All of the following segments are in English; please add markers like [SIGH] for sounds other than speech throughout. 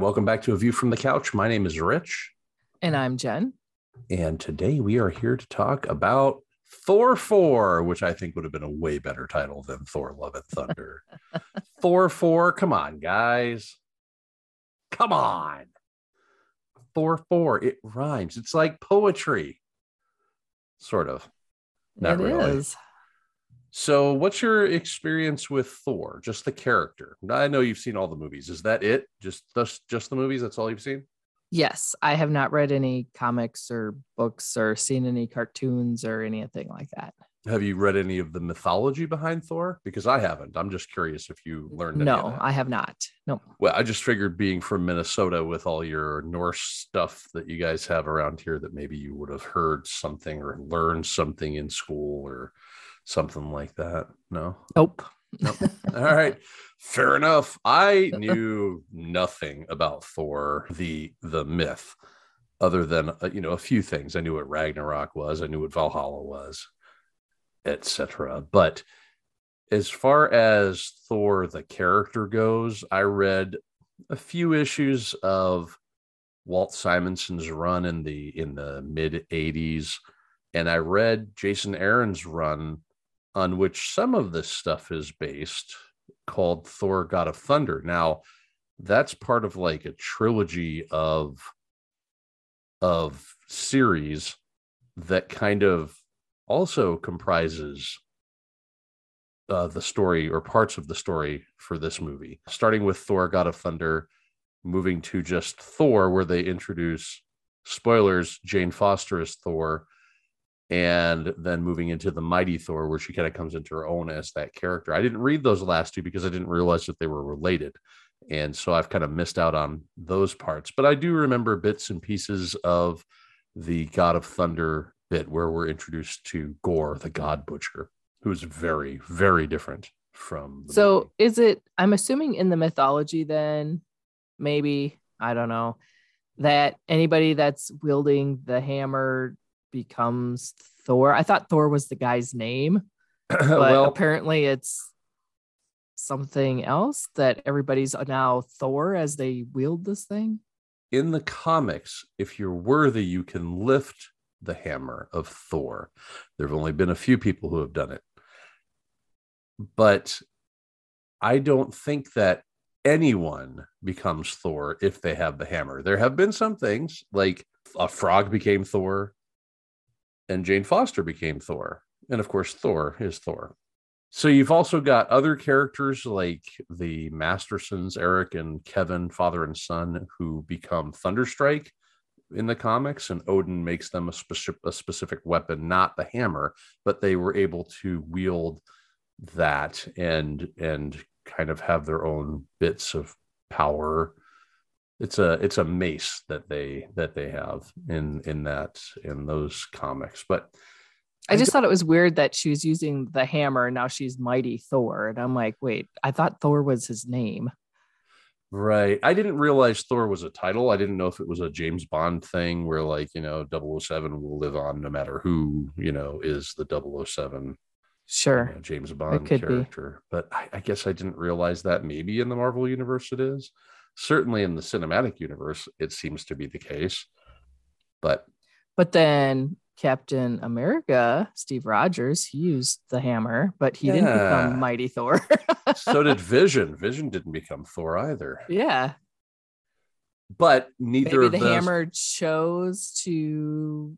Welcome back to A View from the Couch. My name is Rich. And I'm Jenn. And today we are here to talk about Thor 4, which I think would have been a way better title than Thor Love and Thunder. [LAUGHS] Thor 4, come on, guys. Come on. Thor 4, it rhymes. It's like poetry, sort of. Not it really. Is. So, what's your experience with Thor? Just the character. I know you've seen all the movies. Is that it? Just just just the movies? That's all you've seen? Yes, I have not read any comics or books or seen any cartoons or anything like that. Have you read any of the mythology behind Thor? Because I haven't. I'm just curious if you learned. No, I have not. No. Well, I just figured being from Minnesota with all your Norse stuff that you guys have around here, that maybe you would have heard something or learned something in school or something like that. No. Nope. Nope. all right. Fair enough. I knew nothing about Thor, the the myth, other than uh, you know a few things. I knew what Ragnarok was. I knew what Valhalla was etc. But as far as Thor the character goes, I read a few issues of Walt Simonson's run in the in the mid 80s and I read Jason Aaron's run on which some of this stuff is based called Thor God of Thunder. Now, that's part of like a trilogy of of series that kind of also comprises uh, the story or parts of the story for this movie, starting with Thor, God of Thunder, moving to just Thor, where they introduce spoilers, Jane Foster as Thor, and then moving into the Mighty Thor, where she kind of comes into her own as that character. I didn't read those last two because I didn't realize that they were related. And so I've kind of missed out on those parts, but I do remember bits and pieces of the God of Thunder bit where we're introduced to Gorr, the God Butcher, who's very, very different from. so, movie. is it? I'm assuming in the mythology, then maybe I don't know that anybody that's wielding the hammer becomes Thor. I thought Thor was the guy's name, [CLEARS THROAT] but well, apparently it's something else that everybody's now Thor as they wield this thing. In the comics, if you're worthy, you can lift the hammer of Thor. There have only been a few people who have done it. But I don't think that anyone becomes Thor if they have the hammer. There have been some things like a frog became Thor and Jane Foster became Thor. And of course, Thor is Thor. So you've also got other characters like the Mastersons, Eric and Kevin, father and son, who become Thunderstrike in the comics, and Odin makes them a specific a specific weapon, not the hammer, but they were able to wield that and and kind of have their own bits of power. It's a it's a mace that they that they have in in that in those comics, but. I just thought it was weird that she was using the hammer and now she's mighty Thor. And I'm like, wait, I thought Thor was his name. Right. I didn't realize Thor was a title. I didn't know if it was a James Bond thing where like, you know, 007 will live on no matter who, you know, is the 007 sure you know, James Bond character. Be. But I, I, guess I didn't realize that maybe in the Marvel universe it is. Certainly in the cinematic universe, it seems to be the case. But but then Captain America, Steve Rogers, he used the hammer, but he yeah. didn't become Mighty Thor. [LAUGHS] so did Vision. Vision didn't become Thor either. Yeah. But neither Maybe the hammer chose to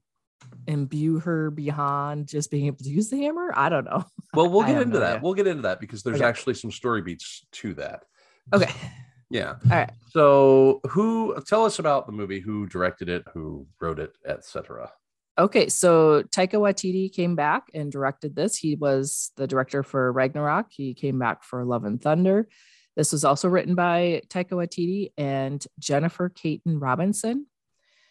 imbue her beyond just being able to use the hammer. I don't know. Well, we'll [LAUGHS] get into that. We'll get into that because there's okay. actually some story beats to that. Okay. [LAUGHS] Yeah. All right. So, who tell us about the movie? Who directed it? Who wrote it, etc. Okay, so Taika Waititi came back and directed this. He was the director for Ragnarok. He came back for Love and Thunder. This was also written by Taika Waititi and Jennifer Kaytin Robinson.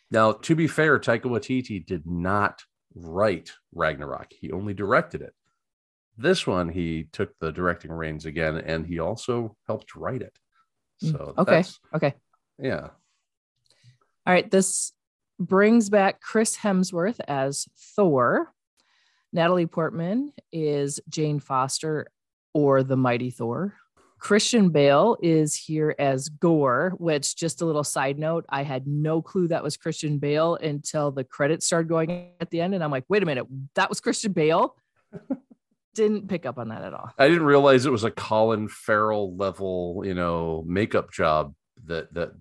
Now, to be fair, Taika Waititi did not write Ragnarok. He only directed it. This one, he took the directing reins again, and he also helped write it. Mm, so okay, okay, yeah. All right, this brings back Chris Hemsworth as Thor. Natalie Portman is Jane Foster or the Mighty Thor. Christian Bale is here as Gorr, which just a little side note, I had no clue that was Christian Bale until the credits started going at the end. And I'm like, wait a minute, that was Christian Bale? [LAUGHS] Didn't pick up on that at all. I didn't realize it was a Colin Farrell level, you know, makeup job that that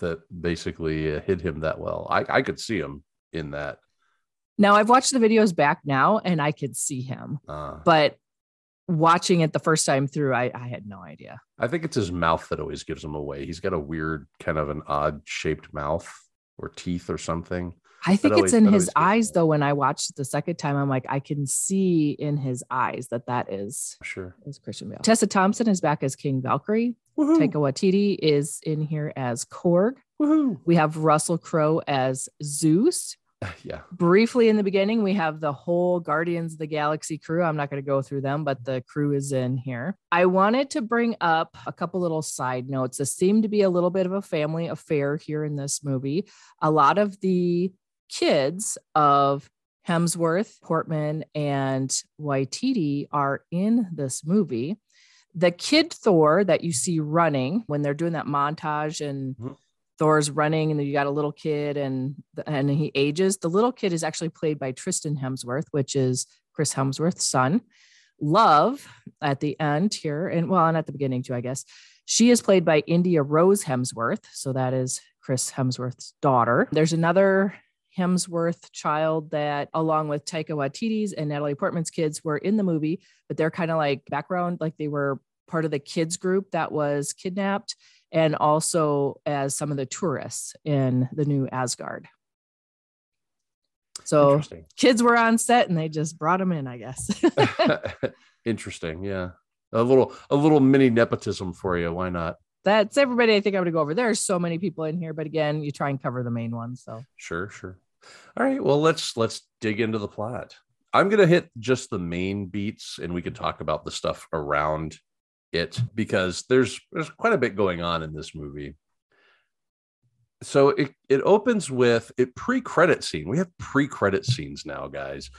that basically uh, hit him that well. I I could see him in that. Now I've watched the videos back now and I could see him, Uh, but watching it the first time through, I, I had no idea. I think it's his mouth that always gives him away. He's got a weird, kind of an odd shaped mouth or teeth or something. I think always- it's in his eyes me. though. When I watched it the second time, I'm like, I can see in his eyes that that is Sure. is Christian Bale. Tessa Thompson is back as King Valkyrie. Woohoo. Taika Waititi is in here as Korg. Woohoo. We have Russell Crowe as Zeus. [LAUGHS] Yeah. Briefly in the beginning, we have the whole Guardians of the Galaxy crew. I'm not going to go through them, but the crew is in here. I wanted to bring up a couple little side notes. This seemed to be a little bit of a family affair here in this movie. A lot of the kids of Hemsworth, Portman, and Waititi are in this movie. The kid Thor that you see running when they're doing that montage and Mhm. Thor's running, and you got a little kid, and and he ages. The little kid is actually played by Tristan Hemsworth, which is Chris Hemsworth's son. Love at the end here, and well, and at the beginning too, I guess. She is played by India Rose Hemsworth, so that is Chris Hemsworth's daughter. There's another Hemsworth child that, along with Taika Waititi's and Natalie Portman's kids, were in the movie, but they're kind of like background, like they were part of the kids group that was kidnapped and also as some of the tourists in the new Asgard. So kids were on set and they just brought them in, I guess. [LAUGHS] [LAUGHS] Interesting. Yeah. A little a little mini nepotism for you. Why not? That's everybody I think I'm going to go over. There are so many people in here, but again, you try and cover the main ones. So Sure, sure. All right. Well, let's let's dig into the plot. I'm gonna hit just the main beats, and we can talk about the stuff around it because there's there's quite a bit going on in this movie. So it it opens with it pre-credit scene. We have pre-credit scenes now, guys,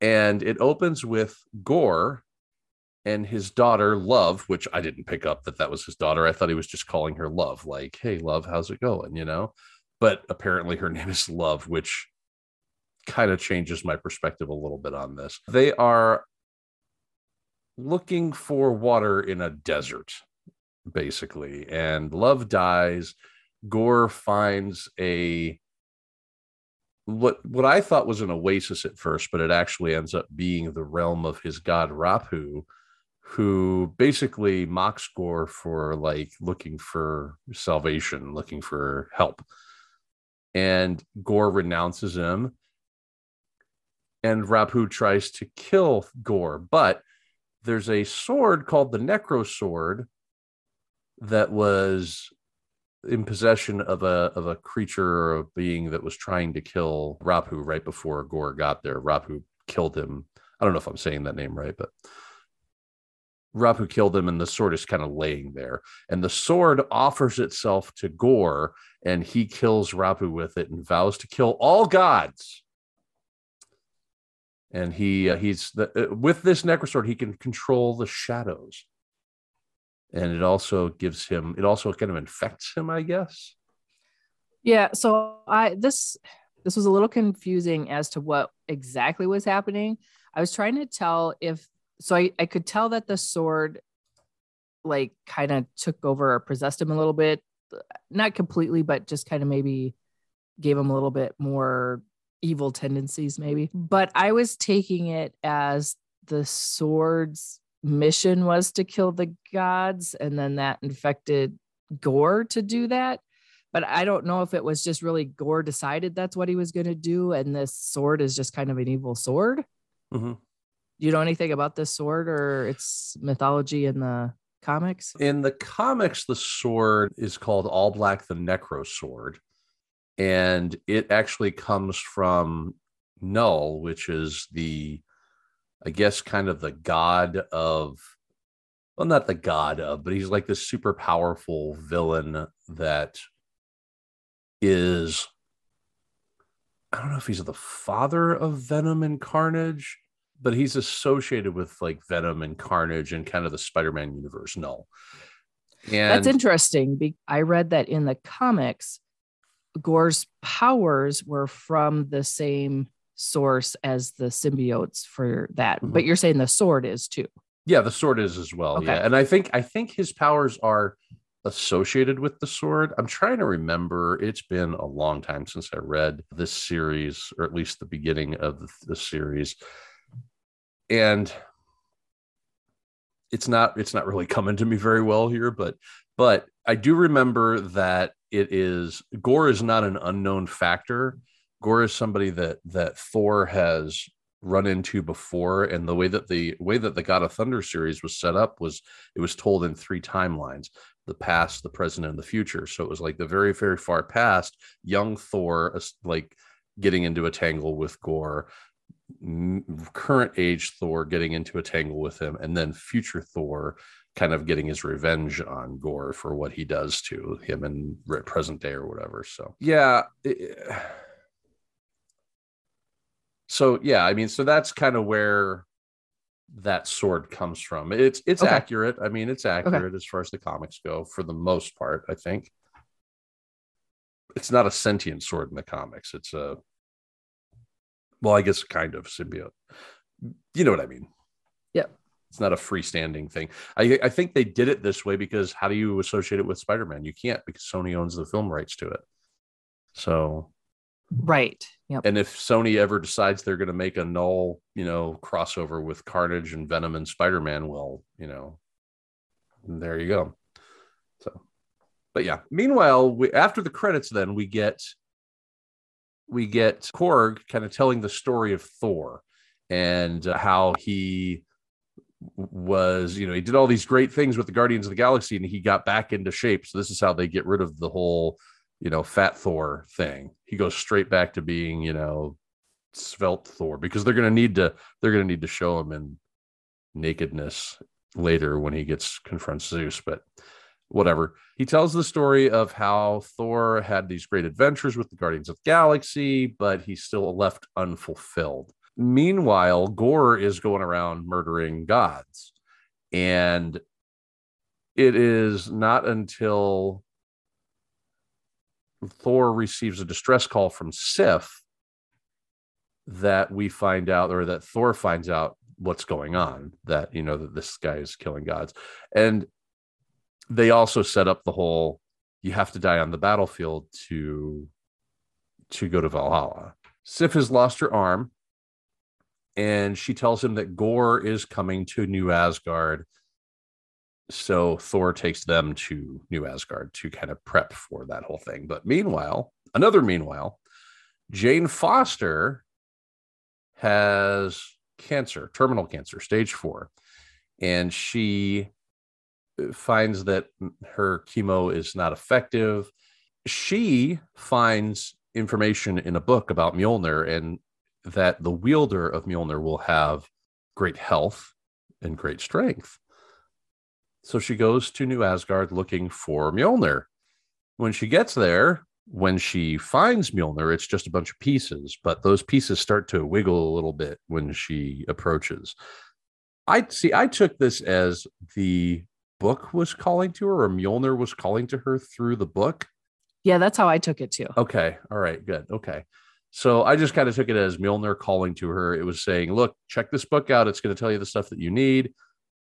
and it opens with Gorr and his daughter Love, which I didn't pick up that that was his daughter. I thought he was just calling her Love, like, "Hey, Love, how's it going?" You know but apparently her [LAUGHS] name is Love, which kind of changes my perspective a little bit on this. They are looking for water in a desert, basically, and Love dies. Gorr finds a what what I thought was an oasis at first, but it actually ends up being the realm of his god Rapu, who basically mocks Gorr for like looking for salvation, looking for help and Gorr renounces him. And Rapu tries to kill Gorr, but there's a sword called the Necro Sword that was in possession of a of a creature or a being that was trying to kill Rapu right before Gorr got there. Rapu killed him. I don't know if I'm saying that name right, but Rapu killed him, and the sword is kind of laying there. And the sword offers itself to Gorr, and he kills Rapu with it and vows to kill all gods. And he uh, he's the, uh, with this necrosword he can control the shadows, and it also gives him it also kind of infects him, I guess. yeah, so I this this was a little confusing as to what exactly was happening. I was trying to tell if so I, I could tell that the sword like kind of took over or possessed him a little bit. Not completely, but just kind of maybe gave him a little bit more evil tendencies, maybe. But I was taking it as the sword's mission was to kill the gods, and then that infected Gorr to do that. But I don't know if it was just really Gorr decided that's what he was going to do, and this sword is just kind of an evil sword. Mhm. Do you know anything about this sword or its mythology in the comics? In the comics, the sword is called All Black the Necro Sword. And it actually comes from Knull, which is the, I guess, kind of the god of, well, not the god of, but he's like this super powerful villain that is, I don't know if he's the father of Venom and Carnage, but he's associated with like Venom and Carnage and kind of the Spider Man universe. Knull And That's interesting. I read that in the comics, Gorr's powers were from the same source as the symbiotes for that. Mhm. But you're saying the sword is too. yeah, the sword is as well. Okay. Yeah. And I think I think his powers are associated with the sword. I'm trying to remember. It's been a long time since I read this series, or at least the beginning of the series. And it's not it's not really coming to me very well here, but but I do remember that it is Gorr is not an unknown factor. Gorr is somebody that that Thor has run into before and the way that the way that the god of thunder series was set up was it was told in three timelines the past the present and the future so it was like the very very far past young thor like getting into a tangle with gorr current age thor getting into a tangle with him and then future thor kind of getting his revenge on gorr for what he does to him in present day or whatever so. Yeah so yeah i mean so that's kind of where that sword comes from. It's it's Okay. accurate. I mean it's accurate as far as the comics go for the most part i think. It's not a sentient sword in the comics. It's a well i guess kind of symbiote you know what i mean Yeah. it's not a freestanding thing i i think they did it this way because how do you associate it with spider-man you can't because sony owns the film rights to it so Right. Yep. and if Sony ever decides they're going to make a Knull, you know, crossover with Carnage and Venom and Spider Man, well, you know, there you go. So, but yeah. Meanwhile, we, after the credits, then we get we get Korg kind of telling the story of Thor and uh, how he was, you know, he did all these great things with the Guardians of the Galaxy and he got back into shape. So this is how they get rid of the whole you know, fat Thor thing. He goes straight back to being, you know, svelte Thor because they're going to need to they're going to need to show him in nakedness later when he gets confronts Zeus, but whatever. He tells the story of how Thor had these great adventures with the Guardians of the Galaxy, but he's still left unfulfilled. Meanwhile, Gorr is going around murdering gods. And it is not until Thor receives a distress call from Sif that we find out, or that Thor finds out what's going on, that, you know, that this guy is killing gods. And they also set up the whole you have to die on the battlefield to to go to Valhalla. Sif has lost her arm and she tells him that Gorr is coming to New Asgard so Thor takes them to New Asgard to kind of prep for that whole thing. But meanwhile, another meanwhile, Jane Foster has cancer, terminal cancer, stage four. And she finds that her chemo is not effective. She finds information in a book about Mjolnir and that the wielder of Mjolnir will have great health and great strength. So she goes to New Asgard looking for Mjolnir. When she gets there, when she finds Mjolnir, it's just a bunch of pieces, but those pieces start to wiggle a little bit when she approaches. I see, I took this as the book was calling to her, or Mjolnir was calling to her through the book. Yeah, that's how I took it too. Okay. All right. Good. Okay. So I just kind of took it as Mjolnir calling to her. It was saying, look, check this book out. It's going to tell you the stuff that you need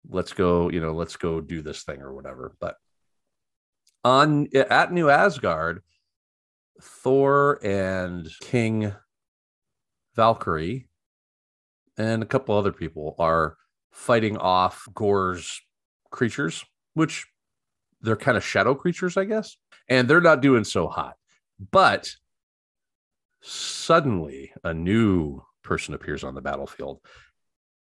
let's go you know let's go do this thing or whatever but on at new asgard thor and king valkyrie and a couple other people are fighting off gorr's creatures which they're kind of shadow creatures i guess and they're not doing so hot but suddenly a new person appears on the battlefield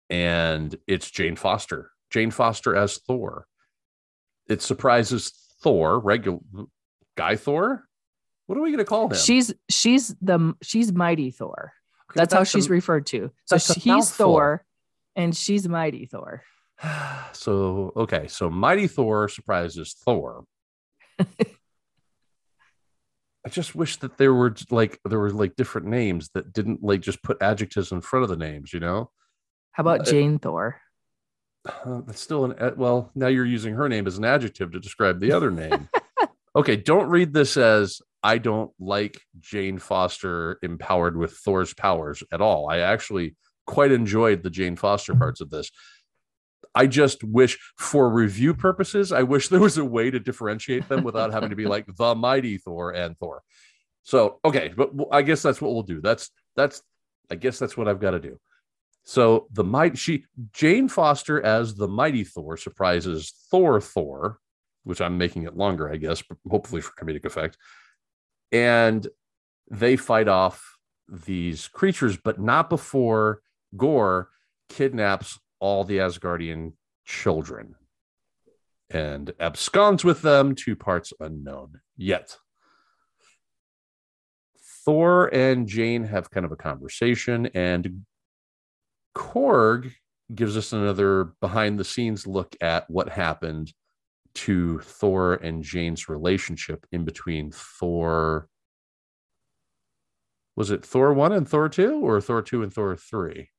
and it's jane foster Jane Foster as Thor. It surprises Thor, regular guy Thor. What are we going to call him? She's she's the she's mighty Thor. Okay, That's how a- she's referred to. So that's he's mouthful. Thor, and she's mighty Thor. [SIGHS] so okay, so Mighty Thor surprises Thor. [LAUGHS] I just wish that there were like there were like different names that didn't like just put adjectives in front of the names, you know? How about Uh, Jane Thor? uh, [SIGHS] that's still an uh, well. Now you're using her name as an adjective to describe the other name. [LAUGHS] okay, don't read this as I don't like Jane Foster empowered with Thor's powers at all. I actually quite enjoyed the Jane Foster parts of this. I just wish, for review purposes, I wish [LAUGHS] there was a way to differentiate them without having to be like the mighty Thor and Thor. So okay, but I guess that's what we'll do. That's that's I guess that's what I've got to do. So the might she Jane Foster as the mighty Thor surprises Thor Thor, which I'm making it longer, I guess, but hopefully for comedic effect. And they fight off these creatures, but not before Gorr kidnaps all the Asgardian children and absconds with them to parts unknown yet. Thor and Jane have kind of a conversation, and Korg gives us another behind the scenes look at what happened to Thor and Jane's relationship in between Thor. Was it Thor 1 and Thor 2 or Thor 2 and Thor 3?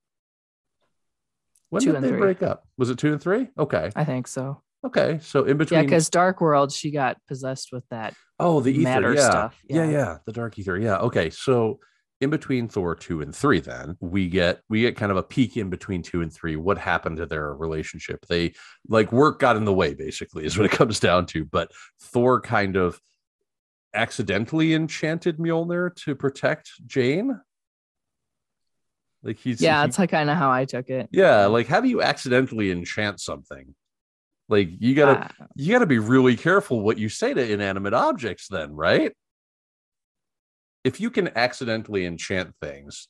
When Two did and they three. break up? Was it 2 and 3? Okay. I think so. Okay. So in between. Yeah, because Dark World, she got possessed with that. Oh, the ether, yeah. stuff, Yeah. yeah. yeah, the dark ether. Yeah. Okay. So in between Thor 2 and 3 then, we get we get kind of a peek in between 2 and 3 what happened to their relationship. They like work got in the way basically is what it [LAUGHS] comes down to, but Thor kind of accidentally enchanted Mjolnir to protect Jane. Like he's Yeah, he- that's like kind of how I took it. yeah, like how do you accidentally enchant something? Like you gotta Uh, you got to be really careful what you say to inanimate objects then right if you can accidentally enchant things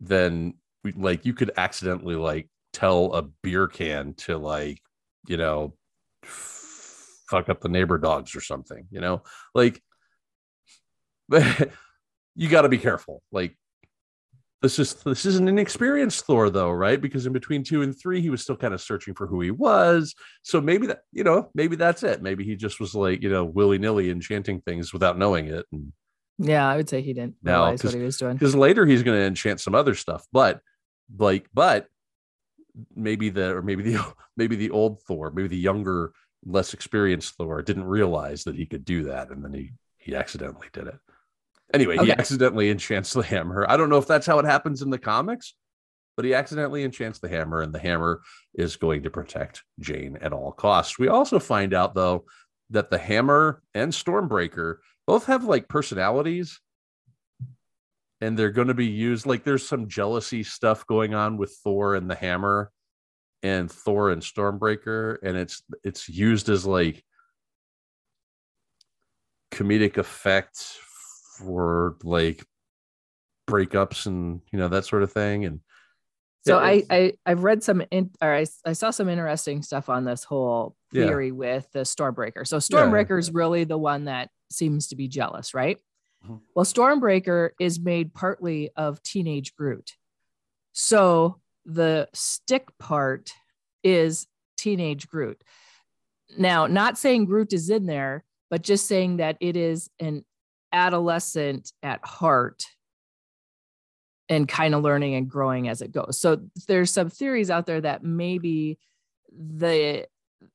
then we, like you could accidentally like tell a beer can to like you know fuck up the neighbor dogs or something you know like [LAUGHS] you got to be careful like this is this is an inexperienced Thor though, right? Because in between two and three, he was still kind of searching for who he was. So maybe that you know, maybe that's it. Maybe he just was like you know willy nilly enchanting things without knowing it. And yeah, I would say he didn't No, realize what he was doing. because later he's going to enchant some other stuff, but like, but maybe the or maybe the [LAUGHS] maybe the old Thor, maybe the younger, less experienced Thor didn't realize that he could do that, and then he he accidentally did it. Anyway, he accidentally [LAUGHS] enchants the hammer. I don't know if that's how it happens in the comics, but he accidentally enchants the hammer, and the hammer is going to protect Jane at all costs. We also find out though that the hammer and Stormbreaker both have like personalities and they're going to be used like there's some jealousy stuff going on with Thor and the hammer and Thor and Stormbreaker and it's it's used as like comedic effect for like breakups and you know that sort of thing and So Yeah, I, I I've read some in, or I, I saw some interesting stuff on this whole Yeah. theory with the Stormbreaker. So Yeah, Stormbreaker is really the one that seems to be jealous, right? Mhm. Well, Stormbreaker is made partly of teenage Groot. So the stick part is teenage Groot. Now, not saying Groot is in there, but just saying that it is an adolescent at heart and kind of learning and growing as it goes. So there's some theories out there that maybe the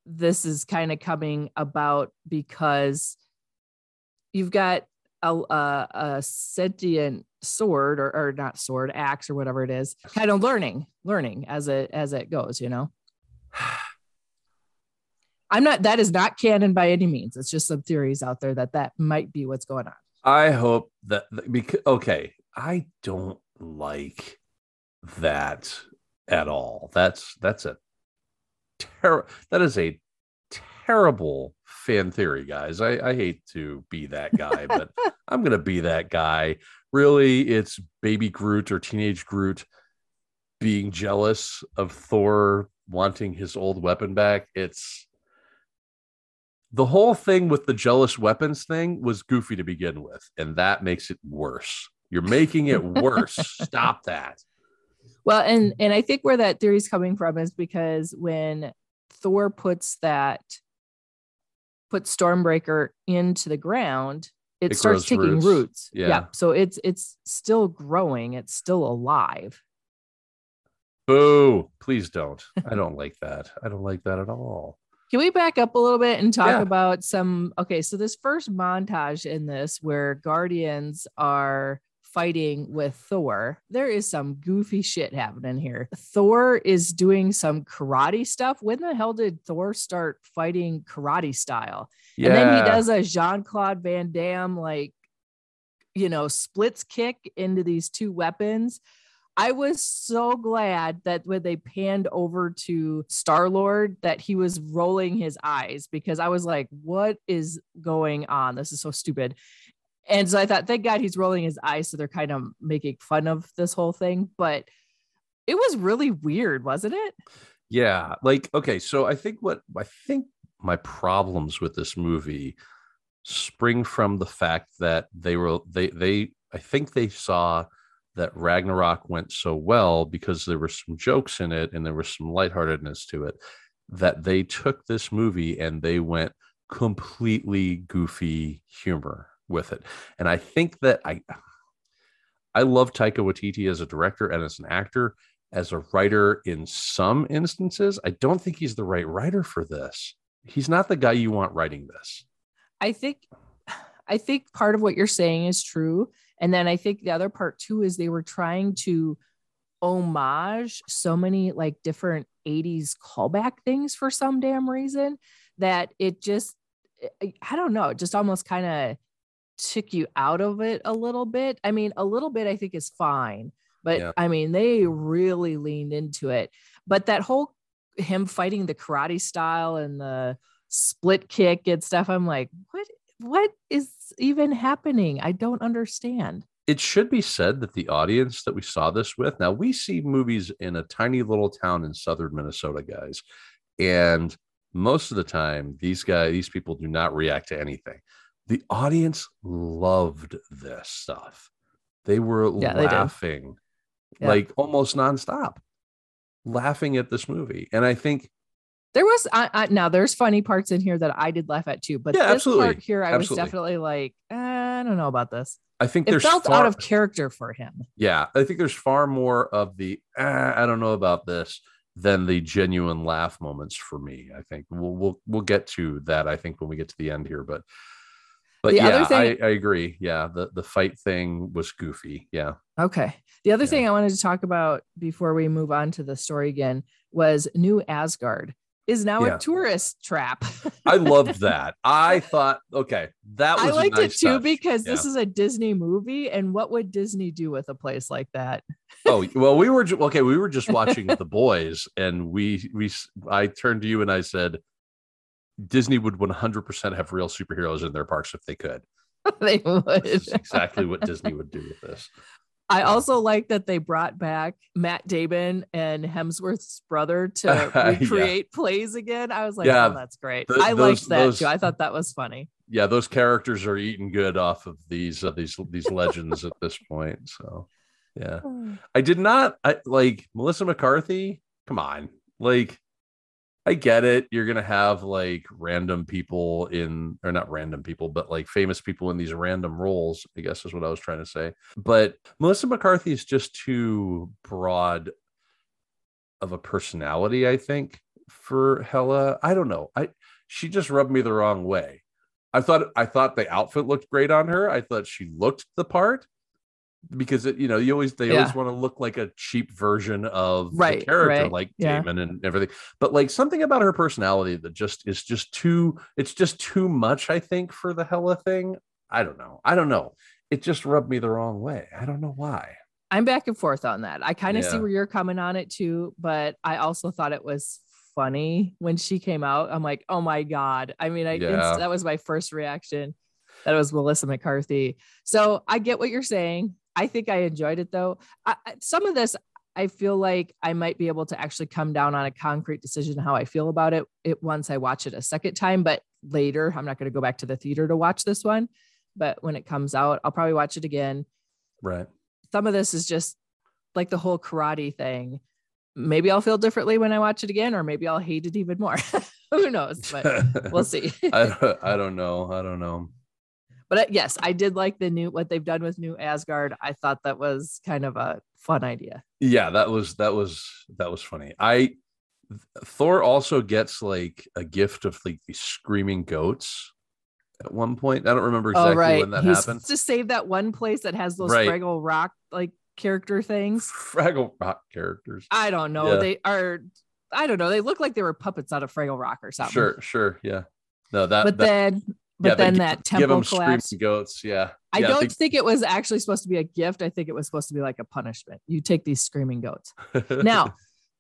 this is kind of coming about because you've got a, a, a sentient sword or, or not sword axe or whatever it is kind of learning learning as it as it goes you know? [SIGHS] I'm not that is not canon by any means. It's just some theories out there that that might be what's going on I hope that because okay, I don't like that at all. That's that's a terrible. That is a terrible fan theory, guys. I, I hate to be that guy, [LAUGHS] but I'm gonna be that guy. Really, it's baby Groot or teenage Groot being jealous of Thor wanting his old weapon back. It's the whole thing with the jealous weapons thing was goofy to begin with, and that makes it worse. You're making it worse. [LAUGHS] Stop that. Well, and and I think where that theory is coming from is because when Thor puts that puts Stormbreaker into the ground, it, It starts taking roots. roots. Yeah. So it's it's still growing. It's still alive. Boo! Please don't. I don't like that. I don't like that at all. Can we back up a little bit and talk Yeah. about some? Okay, so this first montage in this where Guardians are fighting with Thor, there is some goofy shit happening here. Thor is doing some karate stuff. When the hell did Thor start fighting karate style? Yeah. And then he does a Jean Claude Van Damme, like, you know, splits kick into these two weapons. I was so glad that when they panned over to Star Lord, that he was rolling his eyes because I was like, what is going on? This is so stupid. And so I thought, thank God he's rolling his eyes. So they're kind of making fun of this whole thing. But it was really weird, wasn't it? Yeah, like okay, so I think what I think my problems with this movie spring from the fact that they were they they I think they saw that Ragnarok went so well because there were some jokes in it and there was some lightheartedness to it that they took this movie and they went completely goofy humor with it. And I think that I I love Taika Waititi as a director and as an actor as a writer in some instances. I don't think he's the right writer for this. He's not the guy you want writing this. I think I think part of what you're saying is true. And then I think the other part too is they were trying to homage so many like different 80s callback things for some damn reason that it just I- don't know, it just almost kind of took you out of it a little bit. I mean, a little bit I think is fine, but Yeah. I mean, they really leaned into it. But that whole him fighting the karate style and the split kick and stuff, I'm like, what what is even happening? I don't understand. It should be said that the audience that we saw this with, now we see movies in a tiny little town in southern Minnesota, guys. And most of the time, these guys, these people do not react to anything. The audience loved this stuff. They were Yeah, they laughing Yeah. like almost nonstop, laughing at this movie. And I think There was I, I, now there's funny parts in here that I did laugh at too, but Yeah, this absolutely. part here I Absolutely. was definitely like, eh, I don't know about this. I think It there's felt far, out of character for him. yeah, I think there's far more of the "Ah, I don't know about this than the genuine laugh moments for me. I think we'll we'll we'll get to that. I think when we get to the end here, but but The yeah, thing- I, I agree. Yeah, the the fight thing was goofy. Yeah, Okay. The other Yeah. thing I wanted to talk about before we move on to the story again was New Asgard is now Yeah. a tourist trap. [LAUGHS] I loved that. I thought, okay, that was I liked nice it too touch. because this is a Disney movie, and what would Disney do with a place like that? oh well, we were okay. We were just [LAUGHS] watching the boys, and we we I turned to you and I said, Disney would 100% have real superheroes in their parks if they could. [LAUGHS] they would. This is exactly what Disney would do with this. I also like that they brought back Matt Damon and Hemsworth's brother [LAUGHS] to Yeah. recreate plays again. I was like, Yeah. oh, that's great. Th- I those- liked that those- too. I thought that was funny. Yeah, those characters are eating good off of these uh, these these legends at this point. So, yeah, [SIGHS] I did not I like Melissa McCarthy. Come on, like I get it. You're gonna have like random people in, or not random people, but like famous people in these random roles. I guess is what I was trying to say. But Melissa McCarthy is just too broad of a personality. I think for Hela. I don't know. I she just rubbed me the wrong way. I thought I thought the outfit looked great on her. I thought she looked the part because it, you know, you always they always want to look like a cheap version of Right, the character, right, like yeah. Damon and everything. But like something about her personality that just is just too. It's just too much. I think for the Hela thing. I don't know. I don't know. It just rubbed me the wrong way. I don't know why. I'm back and forth on that. I kind of see where you're coming on it too, but I also thought it was funny when she came out. I'm like, oh my god. I mean, i yeah. that was my first reaction. That was Melissa McCarthy. So I get what you're saying. I think I enjoyed it though. I, some of this, I feel like I might be able to actually come down on a concrete decision how I feel about it. It once I watch it a second time, but later I'm not going to go back to the theater to watch this one. But when it comes out, I'll probably watch it again Right. some of this is just like the whole karate thing. Maybe I'll feel differently when I watch it again, or maybe I'll hate it even more. [LAUGHS] Who knows? But [LAUGHS] we'll see. I [LAUGHS] don't, I don't know. I don't know. But uh, yes, I did like the new what they've done with New Asgard. I thought that was kind of a fun idea. Yeah, that was that was that was funny. I Thor also gets like a gift of like these screaming goats at one point. I don't remember exactly oh, right. when that He's happened. to save that one place that has those Right. Fraggle Rock like character things. Fraggle Rock characters. I don't know. Yeah. They are. I don't know. They look like they were puppets out of Fraggle Rock or something. Sure, sure, yeah. No, that. But that then, but yeah, they then gi- that give temple them screaming collapsed. goats. Yeah, I Yeah, don't think it was actually supposed to be a gift. I think it was supposed to be like a punishment. You take these screaming goats. [LAUGHS] Now,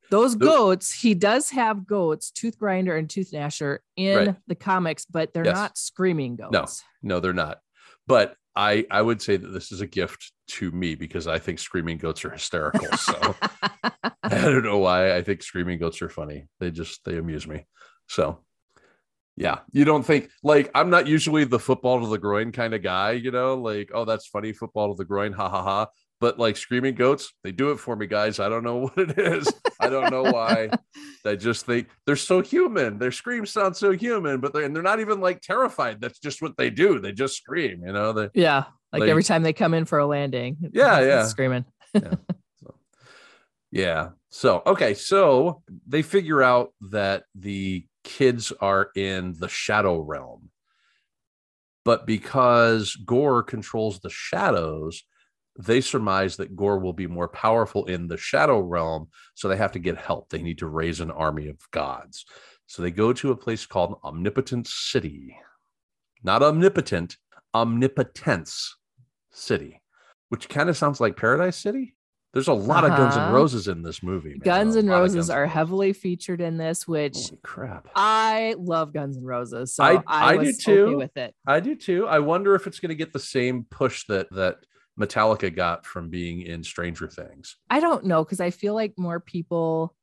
those goats, he does have goats, Tooth Grinder and Tooth Gnasher in Right. the comics, but they're Yes. not screaming goats. No, no, they're not. But I, I would say that this is a gift to me because I think screaming goats are hysterical. So [LAUGHS] [LAUGHS] I don't know why I think screaming goats are funny. They just they amuse me. So yeah, you don't think like I'm not usually the football to the groin kind of guy, you know, like oh that's funny football to the groin, ha ha ha. But like screaming goats, they do it for me, guys. I don't know [LAUGHS] what it is. I don't know why. [LAUGHS] I just think they're so human. Their screams sound so human, but they're and they're not even like terrified. That's just what they do. They just scream, you know. They yeah. Like, Like- every time they come in for a landing. [LAUGHS] Yeah, yeah. Screaming. Yeah. So, okay. So they figure out that the kids are in the shadow realm. But because Gorr controls the shadows, they surmise that Gorr will be more powerful in the shadow realm. So they have to get help. They need to raise an army of gods. So they go to a place called Omnipotent City. Not omnipotent, omnipotence city, which kind of sounds like Paradise City. There's a lot of Guns N' Uh-huh. Roses in this movie. man. Guns A N' Roses Guns are heavily featured in this, which Holy crap. I love Guns N' Roses. So I- I, I do was okay too. with it. I do too. I wonder if it's going to get the same push that that Metallica got from being in Stranger Things. I don't know because I feel like more people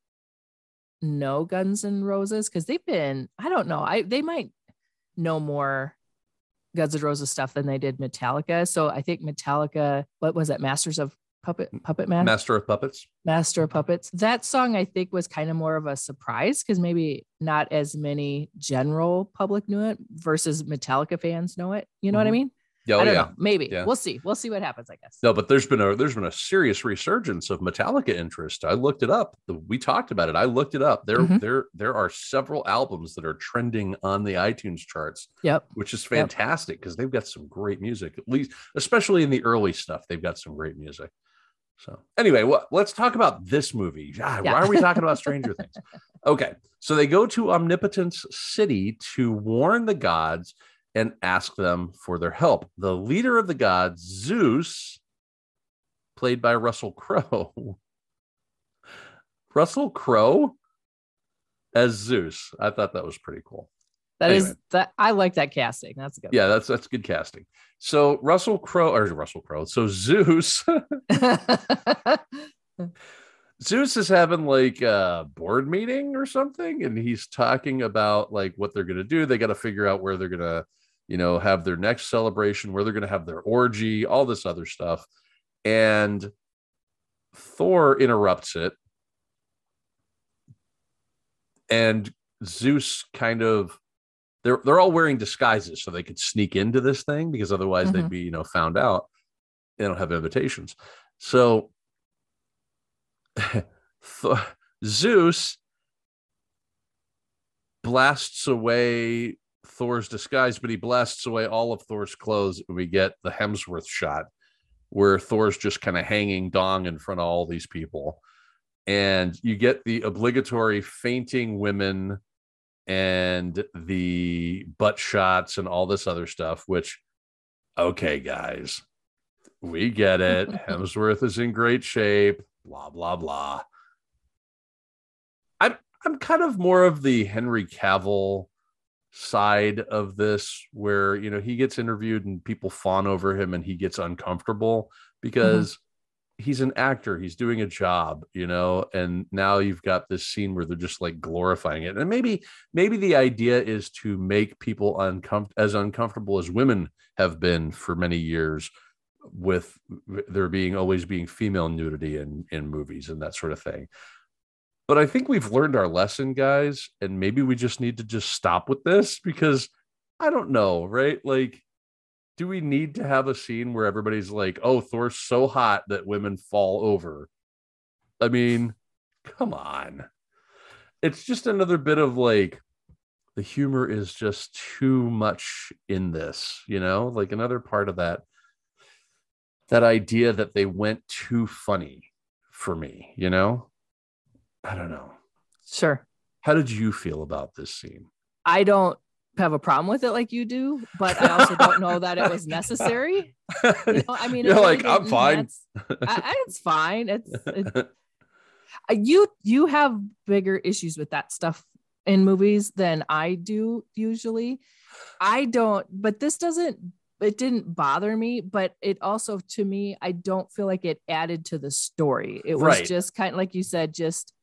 know Guns N' Roses because they've been. I don't know. I they might know more Guns N' Roses stuff than they did Metallica. So I think Metallica. What was it? Masters of Puppet Puppet Man. Master of Puppets. Master of Puppets. That song I think was kind of more of a surprise because maybe not as many general public knew it versus Metallica fans know it. You know what I Mhm. mean? Yeah, oh, I don't yeah. know. Maybe Yeah. we'll see. We'll see what happens. I guess. No, but there's been a there's been a serious resurgence of Metallica interest. I looked it up. We talked about it. I looked it up. There Mhm. there there are several albums that are trending on the iTunes charts, Yep. which is fantastic because they've got some great music. At least, especially in the early stuff, they've got some great music. So anyway, what let's talk about this movie. God, Yeah. Why are we talking about [LAUGHS] Stranger Things? Okay, so they go to Omnipotence City to warn the gods and ask them for their help. The leader of the gods, Zeus, played by Russell Crowe. [LAUGHS] Russell Crowe as Zeus. I thought that was pretty cool. That is Anyway. that. I like that casting. That's good. Yeah, that's that's good casting. So Russell Crowe or Russell Crowe. So Zeus [LAUGHS] Zeus is having like a board meeting or something, and he's talking about like what they're gonna do. They got to figure out where they're gonna, you know, have their next celebration, where they're gonna have their orgy, all this other stuff. And Thor interrupts it. And Zeus kind of they're they're all wearing disguises so they could sneak into this thing because otherwise they'd Mhm. be, you know, found out. They don't have invitations. So [LAUGHS] Th- Zeus blasts away Thor's disguise, but he blasts away all of Thor's clothes. And we get the Hemsworth shot where Thor's just kind of hanging dong in front of all these people. And you get the obligatory fainting women and the butt shots and all this other stuff, which, okay, guys, we get it. [LAUGHS] Hemsworth is in great shape, blah, blah, blah. I'm I'm kind of more of the Henry Cavill side of this where you know he gets interviewed and people fawn over him and he gets uncomfortable mm-hmm. because he's an actor he's doing a job you know and now you've got this scene where they're just like glorifying it. And maybe maybe the idea is to make people uncom- as uncomfortable as women have been for many years with there being always being female nudity in in movies and that sort of thing. But i think we've learned our lesson guys and maybe we just need to just stop with this because i don't know right? Like do we need to have a scene where everybody's like, "Oh, Thor's so hot that women fall over"? I mean, come on. It's just another bit of like the humor is just too much in this, you know? Like another part of that that idea that they went too funny for me, you know? I don't know. Sure. How did you feel about this scene? I don't have a problem with it like you do, but I also don't know that it was necessary. You know, I mean, [LAUGHS] You're like, I'm fine. I, it's fine. It's it, [LAUGHS] you you have bigger issues with that stuff in movies than I do usually. I don't, but this doesn't. It didn't bother me, but it also to me, I don't feel like it added to the story. It was Right. just kind of like you said, just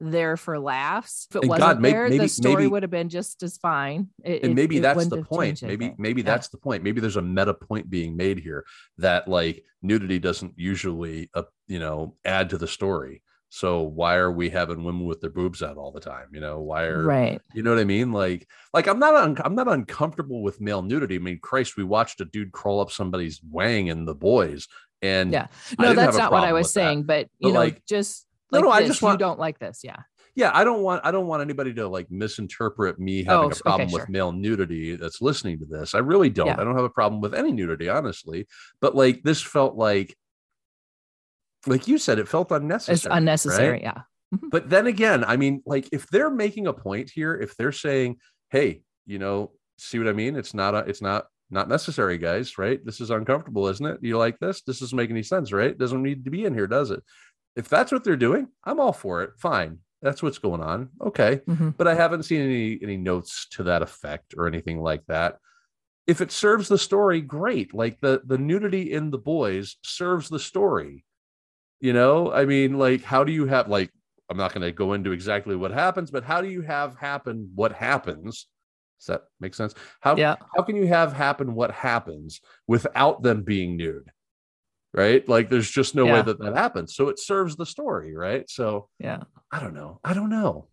there for laughs. If it And wasn't God, may- there, maybe- the story maybe- would have been just as fine. It- and maybe it that's the point maybe maybe Yeah. that's the point maybe there's a meta point being made here that like nudity doesn't usually uh, you know add to the story so why are we having women with their boobs out all the time you know why are right. you know what i mean like like i'm not un- i'm not uncomfortable with male nudity i mean christ we watched a dude crawl up somebody's wang in the boys and Yeah. No, that's not what I was with that. saying, but But, you know, like- just like no, I this, just want- you don't like this, yeah. yeah i don't want i don't want anybody to like misinterpret me oh, having Oh, a okay, problem with sure. male nudity that's listening to this i really don't Yeah. i don't have a problem with any nudity honestly but like this felt like like you said it felt unnecessary It's unnecessary, right? yeah. Mm-hmm. but then again i mean like if they're making a point here if they're saying hey you know see what i mean it's not a, it's not not necessary guys right this is uncomfortable isn't it you like this this doesn't make any sense right doesn't need to be in here does it if that's what they're doing i'm all for it. Fine. That's what's going on. Okay. Mhm. but i haven't seen any any notes to that effect or anything like that. If it serves the story great. Like the the nudity in the boys serves the story. You know? I mean like how do you have like i'm not going to go into exactly what happens but how do you have happen what happens? Does that make sense? How Yeah. how can you have happen what happens without them being nude right like there's just no way that that happens so it serves the story right so Yeah. I don't know. I don't know.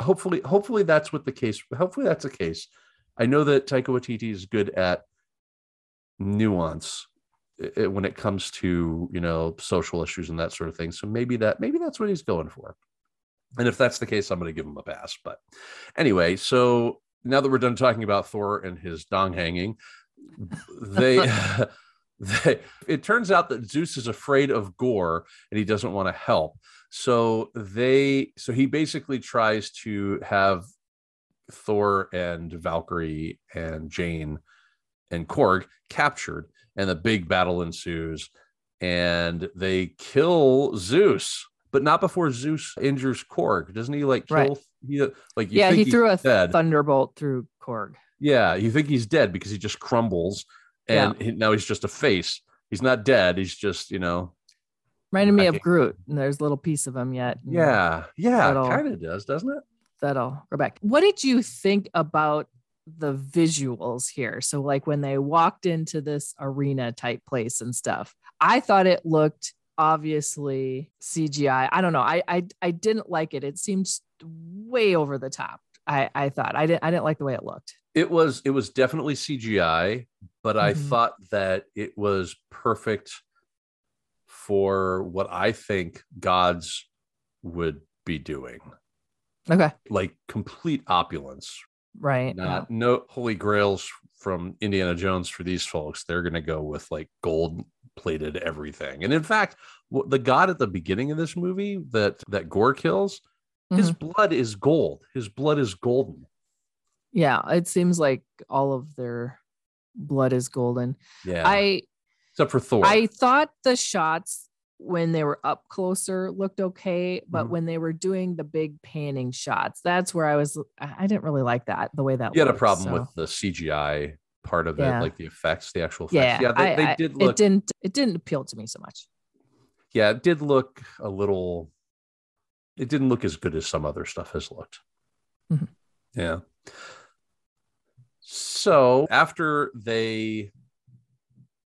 Hopefully, hopefully that's what the case. Hopefully that's the case. I know that Taika Waititi is good at nuance i- i- when it comes to you know social issues and that sort of thing. So maybe that maybe that's what he's going for. And if that's the case, I'm going to give him a pass. But anyway, so now that we're done talking about Thor and his dong hanging, they. [LAUGHS] [LAUGHS] They, it turns out that Zeus is afraid of gorr and he doesn't want to help so they so he basically tries to have thor and valkyrie and jane and korg captured and a big battle ensues and they kill zeus but not before zeus injures korg doesn't he like kill Right. he, like you yeah, he threw a dead thunderbolt through Korg. yeah you think he's dead because he just crumbles and he- now he's just a face he's not dead he's just you know Reminded me I of Groot, and there's a little piece of him yet. yeah yeah kind of does doesn't it That'll go back. What did you think about the visuals here? So, like when they walked into this arena type place and stuff, I thought it looked obviously CGI. I don't know. I I, I didn't like it. It seemed way over the top. I, I thought I didn't I didn't like the way it looked. it was it was definitely cgi but i Mhm. thought that it was perfect for what i think gods would be doing Okay. like complete opulence Right. not no holy grails from indiana jones for these folks they're going to go with like gold plated everything and in fact the god at the beginning of this movie that that gorr kills his Mm-hmm. blood is gold his blood is golden Yeah. It seems like all of their blood is golden. yeah I except for thor I thought the shots when they were up closer looked okay, but Mhm. when they were doing the big panning shots, that's where I was. I didn't really like that the way that. you had a problem so- with the CGI part of Yeah. it, like the effects, the actual Yeah, effects. Yeah, they, I- they did look. It didn't. It didn't appeal to me so much. yeah, it did look a little. It didn't look as good as some other stuff has looked. Mhm. Yeah. So after they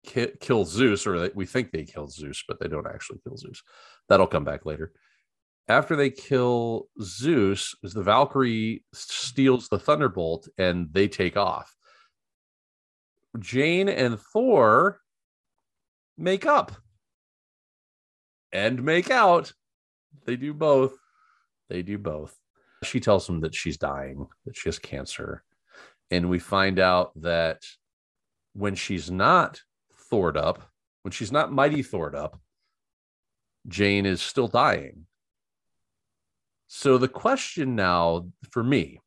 ki- kill Zeus, or they, we think they killed Zeus, but they don't actually kill Zeus. That'll come back later. After they kill Zeus, is the Valkyrie steals the Thunderbolt and they take off. Jane and Thor make up and make out. They do both. They do both. She tells him that she's dying, that she has cancer. And we find out that when she's not thored up, when she's not mighty thored up, Jane is still dying. So the question now for me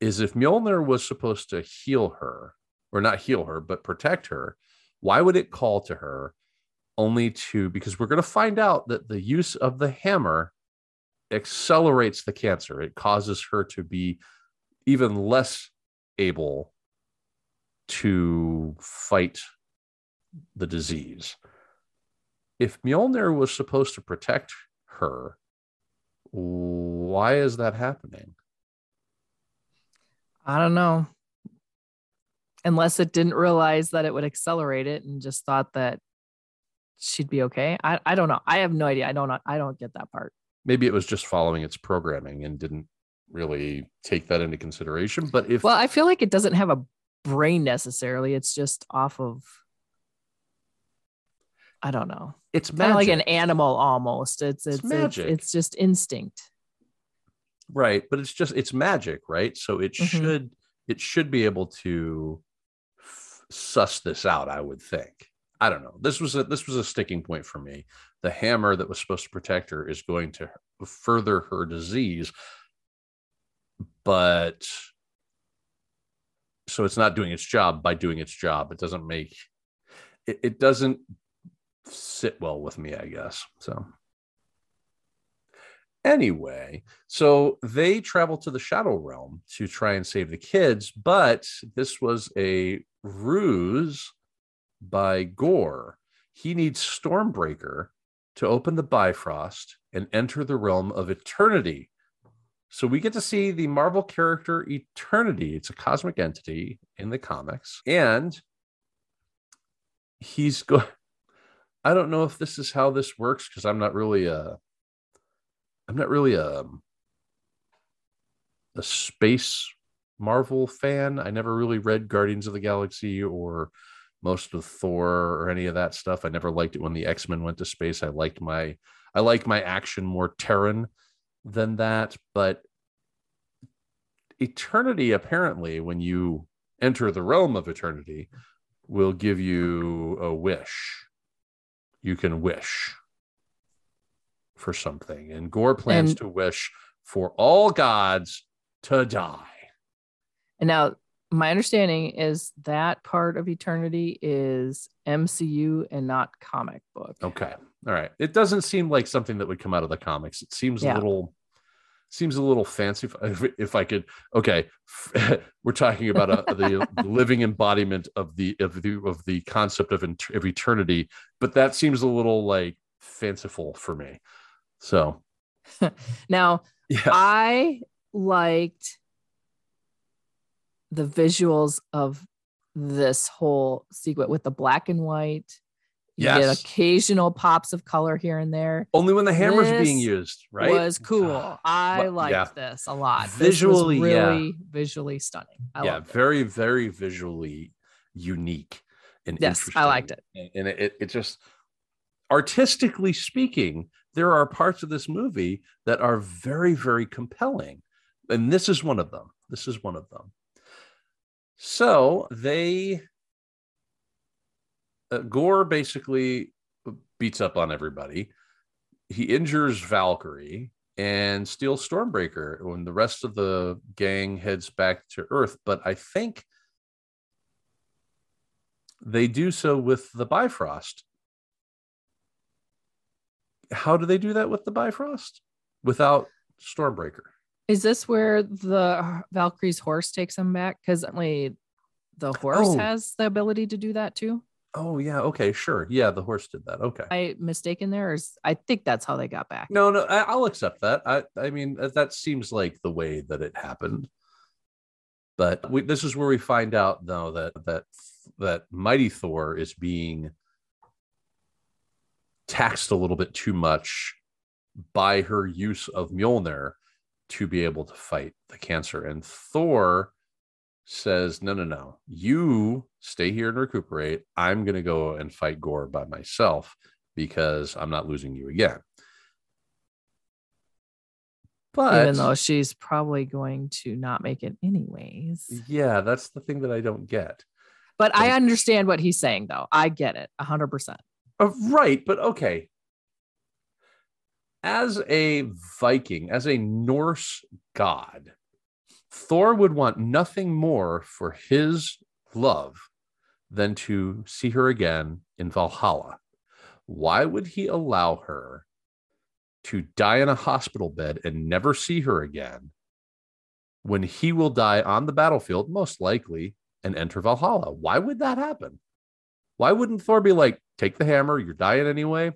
is if Mjolnir was supposed to heal her, or not heal her, but protect her, why would it call to her only to because we're going to find out that the use of the hammer accelerates the cancer. It causes her to be even less able to fight the disease. If Mjolnir was supposed to protect her, why is that happening? I don't know. Unless it didn't realize that it would accelerate it and just thought that she'd be okay. I, I don't know. I have no idea. I don't. I don't get that part. Maybe it was just following its programming and didn't really take that into consideration. But if well, I feel like it doesn't have a brain necessarily. It's just off of I don't know. It's kind like an animal almost. It's it's it's, magic. It's, it's, just instinct. Right, but it's just it's magic, right? So it mm-hmm. should it should be able to f- suss this out, I would think. I don't know. This was a this was a sticking point for me. The hammer that was supposed to protect her is going to further her disease, but so it's not doing its job by doing its job. It doesn't make it, it doesn't sit well with me, I guess. So anyway, so they travel to the shadow realm to try and save the kids, but this was a ruse by Gorr, He needs Stormbreaker to open the Bifrost and enter the realm of eternity. So we get to see the Marvel character Eternity. It's a cosmic entity in the comics. And he's going [LAUGHS] I don't know if this is how this works because I'm not really a I'm not really a um, a space Marvel fan. I never really read Guardians of the Galaxy or most of Thor or any of that stuff. I never liked it when the X Men went to space. I liked my I like my action more Terran than that. But eternity, apparently, when you enter the realm of eternity, will give you a wish. You can wish for something, and Gorr plans and, to wish for all gods to die. And now my understanding is that part of eternity is MCU and not comic book. Okay. All right. It doesn't seem like something that would come out of the comics. It seems yeah. a little seems a little fancy [LAUGHS] if, if I could okay [LAUGHS] we're talking about a, the [LAUGHS] living embodiment of the of the of the concept of, of eternity but that seems a little like fanciful for me so now yeah. I liked the visuals of this whole sequence with the black and white. You yes. get occasional pops of color here and there. Only when the hammer's this being used, right? Was cool. Ah, I liked yeah. this a lot. Visually, really yeah. visually stunning. I yeah, very, it. very visually unique and yes, interesting. I liked it. And it, it just artistically speaking, there are parts of this movie that are very, very compelling. And this is one of them. This is one of them. So they, uh, Gorr basically beats up on everybody. He injures Valkyrie and steals Stormbreaker when the rest of the gang heads back to Earth. But I think they do so with the Bifrost. How do they do that with the Bifrost without Stormbreaker? Is this where the Valkyrie's horse takes him back? Because only the horse oh. has the ability to do that too. Oh yeah, okay, sure. Yeah, the horse did that. Okay. I mistaken there, or I think that's how they got back. No, no, I, will accept that. I, I mean, uh, that seems like the way that it happened. But we, this is where we find out, though, that that that Mighty Thor is being taxed a little bit too much by her use of Mjolnir to be able to fight the cancer. And Thor says, No, no, no. You stay here and recuperate. I'm going to go and fight Gorr by myself because I'm not losing you again. But Even though she's probably going to not make it anyways. yeah, that's the thing that I don't get. But I understand what he's saying, though. I get it 100%. Uh, right, but okay. As a Viking, as a Norse god, Thor would want nothing more for his love than to see her again in Valhalla. Why would he allow her to die in a hospital bed and never see her again when he will die on the battlefield, most likely, and enter Valhalla? Why would that happen? Why wouldn't Thor be like, take the hammer, you're dying anyway?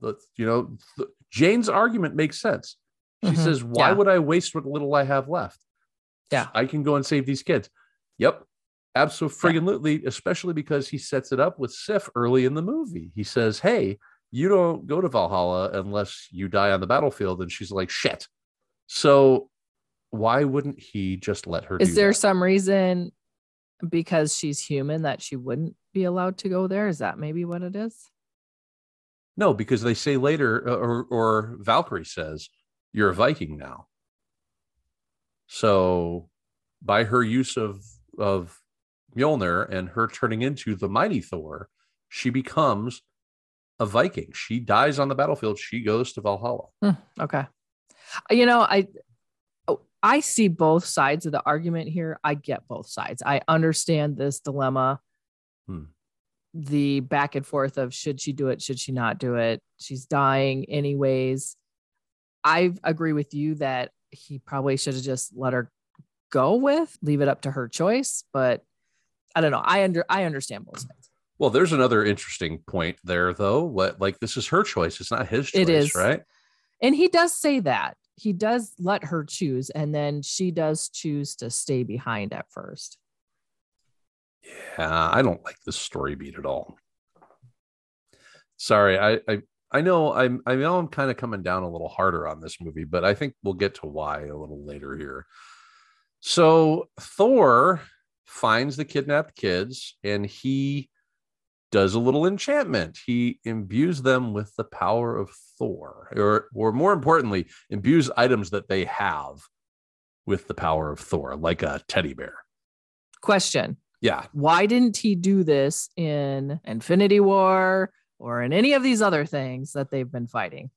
Let's, you know, th- Jane's argument makes sense. She Mhm. says, why Yeah. would I waste what little I have left? Yeah. I can go and save these kids. Yep. Absolutely, especially because he sets it up with Sif early in the movie. He says, Hey, you don't go to Valhalla unless you die on the battlefield. And she's like, Shit. So why wouldn't he just let her Is there that? some reason because she's human that she wouldn't be allowed to go there? Is that maybe what it is? No, because they say later, uh, or, or Valkyrie says, You're a Viking now. So by her use of, of Mjolnir and her turning into the mighty Thor, she becomes a Viking. She dies on the battlefield. She goes to Valhalla. Okay. You know, I oh, I see both sides of the argument here. I get both sides. I understand this dilemma. Hmm. The back and forth of should she do it, should she not do it? She's dying anyways. I agree with you that he probably should have just let her go with, leave it up to her choice, but I don't know. I under I understand both sides. Well, there's another interesting point there, though. What like this is her choice. It's not his choice, It is. right? And he does say that. He does let her choose, and then she does choose to stay behind at first. Yeah, I don't like this story beat at all. Sorry, I I, I know I'm I know I'm kind of coming down a little harder on this movie, but I think we'll get to why a little later here. So Thor finds the kidnapped kids and he does a little enchantment. He imbues them with the power of Thor, or or more importantly, imbues items that they have with the power of Thor, like a teddy bear. Question Yeah, Why didn't he do this in Infinity War or in any of these other things that they've been fighting?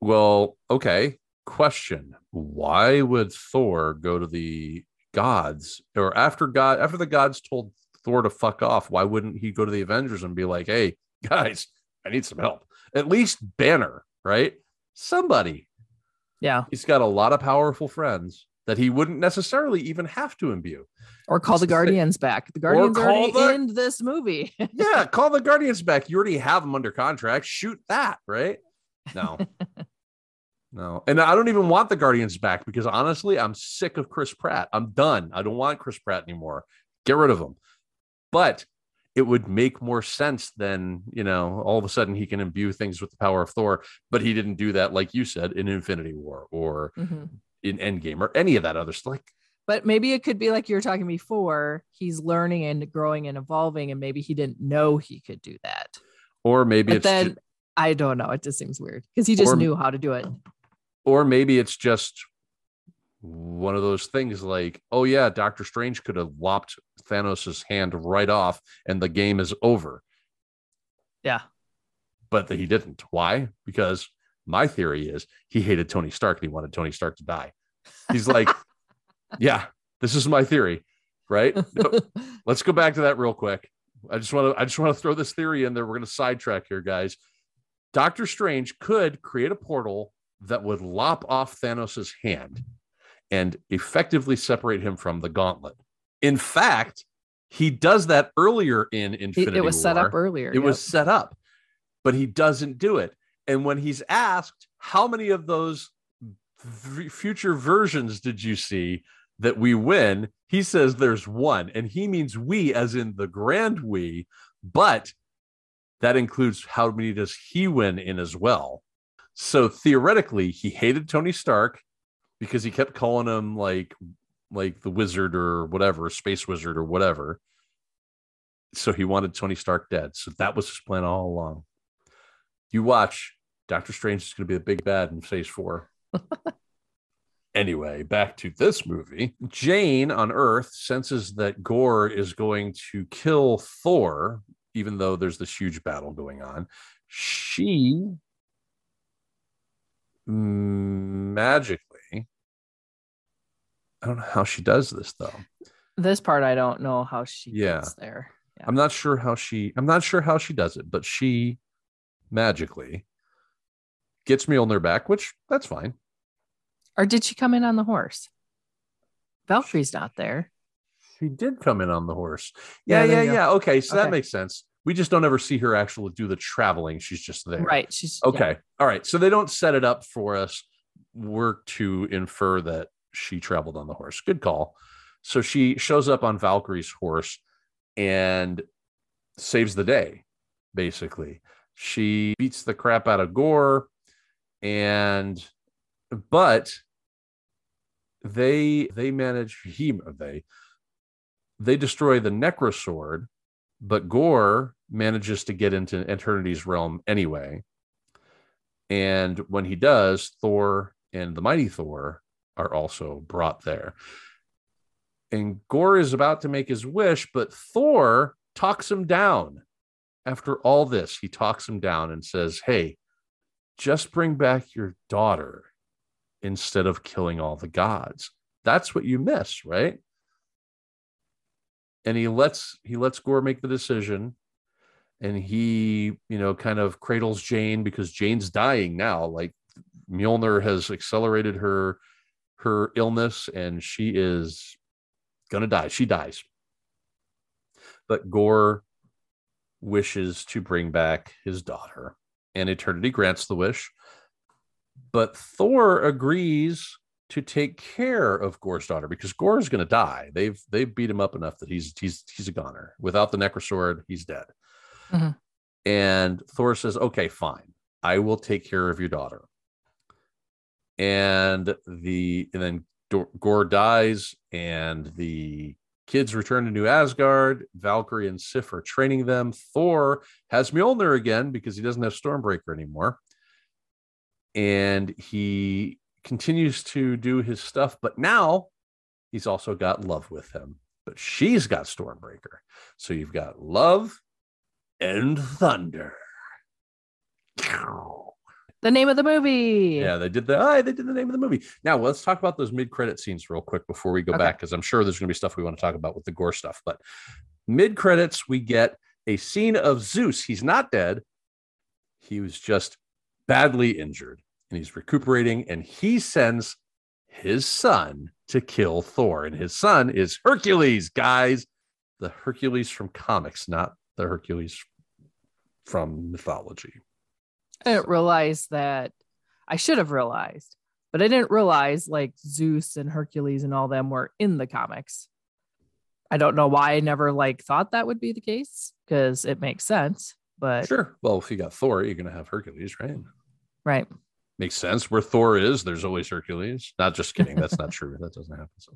Well, okay. Question: Why would Thor go to the gods, or after God, after the gods told Thor to fuck off? Why wouldn't he go to the Avengers and be like, "Hey, guys, I need some help"? At least Banner, right? Somebody. Yeah. He's got a lot of powerful friends that he wouldn't necessarily even have to imbue. Or call the Guardians back. The Guardians are already the- in this movie. [LAUGHS] Yeah, call the Guardians back. You already have them under contract. Shoot that, right? No. [LAUGHS] No. And I don't even want the Guardians back because honestly, I'm sick of Chris Pratt. I'm done. I don't want Chris Pratt anymore. Get rid of him. But it would make more sense than, you know, all of a sudden he can imbue things with the power of Thor, but he didn't do that, like you said, in Infinity War or Mhm. In Endgame or any of that other stuff. Like, But maybe it could be like you were talking before. He's learning and growing and evolving, and maybe he didn't know he could do that. or maybe But it's then ju- I don't know. It just seems weird because he just Or- knew how to do it. or maybe it's just one of those things like, oh yeah, Doctor Strange could have lopped Thanos' hand right off and the game is over. Yeah. But he didn't. Why? Because my theory is he hated Tony Stark and he wanted Tony Stark to die. He's like, yeah, this is my theory, right? [LAUGHS] Let's go back to that real quick. I just want to I just want to throw this theory in there. We're going to sidetrack here, guys. Doctor Strange could create a portal that would lop off Thanos' hand and effectively separate him from the gauntlet. In fact, he does that earlier in It, Infinity it was set up earlier. It was set up, but he doesn't do it. And when he's asked, how many of those v- future versions did you see that we win? He says there's one, and he means we, as in the grand we, but that includes how many does he win in as well. So theoretically, he hated Tony Stark because he kept calling him like like the wizard or whatever, space wizard or whatever. So he wanted Tony Stark dead. So that was his plan all along. You watch, Doctor Strange is going to be the big bad in phase four. Anyway, back to this movie. Jane on Earth senses that Gorr is going to kill Thor, even though there's this huge battle going on. She magically, I don't know how she does this though. This part I don't know how she Yeah. gets there. Yeah. I'm not sure how she I'm not sure how she does it, but she magically gets Mjolnir back, which that's fine. Or did she come in on the horse? Valkyrie's not there. She did come in on the horse. Yeah, Yeah, yeah, yeah. Okay, so that makes sense. We just don't ever see her actually do the traveling. She's just there. Right. She's yeah. Okay. All right. So they don't set it up for us. We're to infer that she traveled on the horse. Good call. So she shows up on Valkyrie's horse and saves the day, basically. She beats the crap out of Gorr and but they they manage he they they destroy the necrosword but gorr manages to get into eternity's realm anyway. And when he does thor and the mighty thor are also brought there. And gorr is about to make his wish but thor talks him down. After all this he talks him down and says hey just bring back your daughter instead of killing all the gods. That's what you miss, right? And he lets he lets Gorr make the decision, and he you know kind of cradles Jane because Jane's dying now. Like Mjolnir has accelerated her her illness, and she is gonna die. She dies, but Gorr wishes to bring back his daughter, and Eternity grants the wish but Thor agrees to take care of Gorr's daughter because Gorr's going to die. They've they've beat him up enough that he's he's he's a goner. Without the Necrosword, he's dead. Mhm. And Thor says, "Okay, fine. I will take care of your daughter." And the and then Gorr dies, and the kids return to New Asgard. Valkyrie and Sif are training them. Thor has Mjolnir again because he doesn't have Stormbreaker anymore and he continues to do his stuff but now he's also got love with him but she's got stormbreaker so you've got love and thunder The name of the movie. yeah they did the ah, they did the name of the movie now let's talk about those mid-credit scenes real quick before we go Okay. back because i'm sure there's going to be stuff we want to talk about with the gorr stuff but mid-credits we get a scene of zeus he's not dead he was just badly injured and he's recuperating and he sends his son to kill Thor and his son is Hercules guys the Hercules from comics not the Hercules from mythology I didn't realize that I should have realized, but I didn't realize like Zeus and Hercules and all them were in the comics. I don't know why I never like thought that would be the case because it makes sense, but sure. Well if you got Thor you're going to have Hercules right? Right. makes sense where Thor is there's always Hercules. Not just kidding that's not true. That doesn't happen so.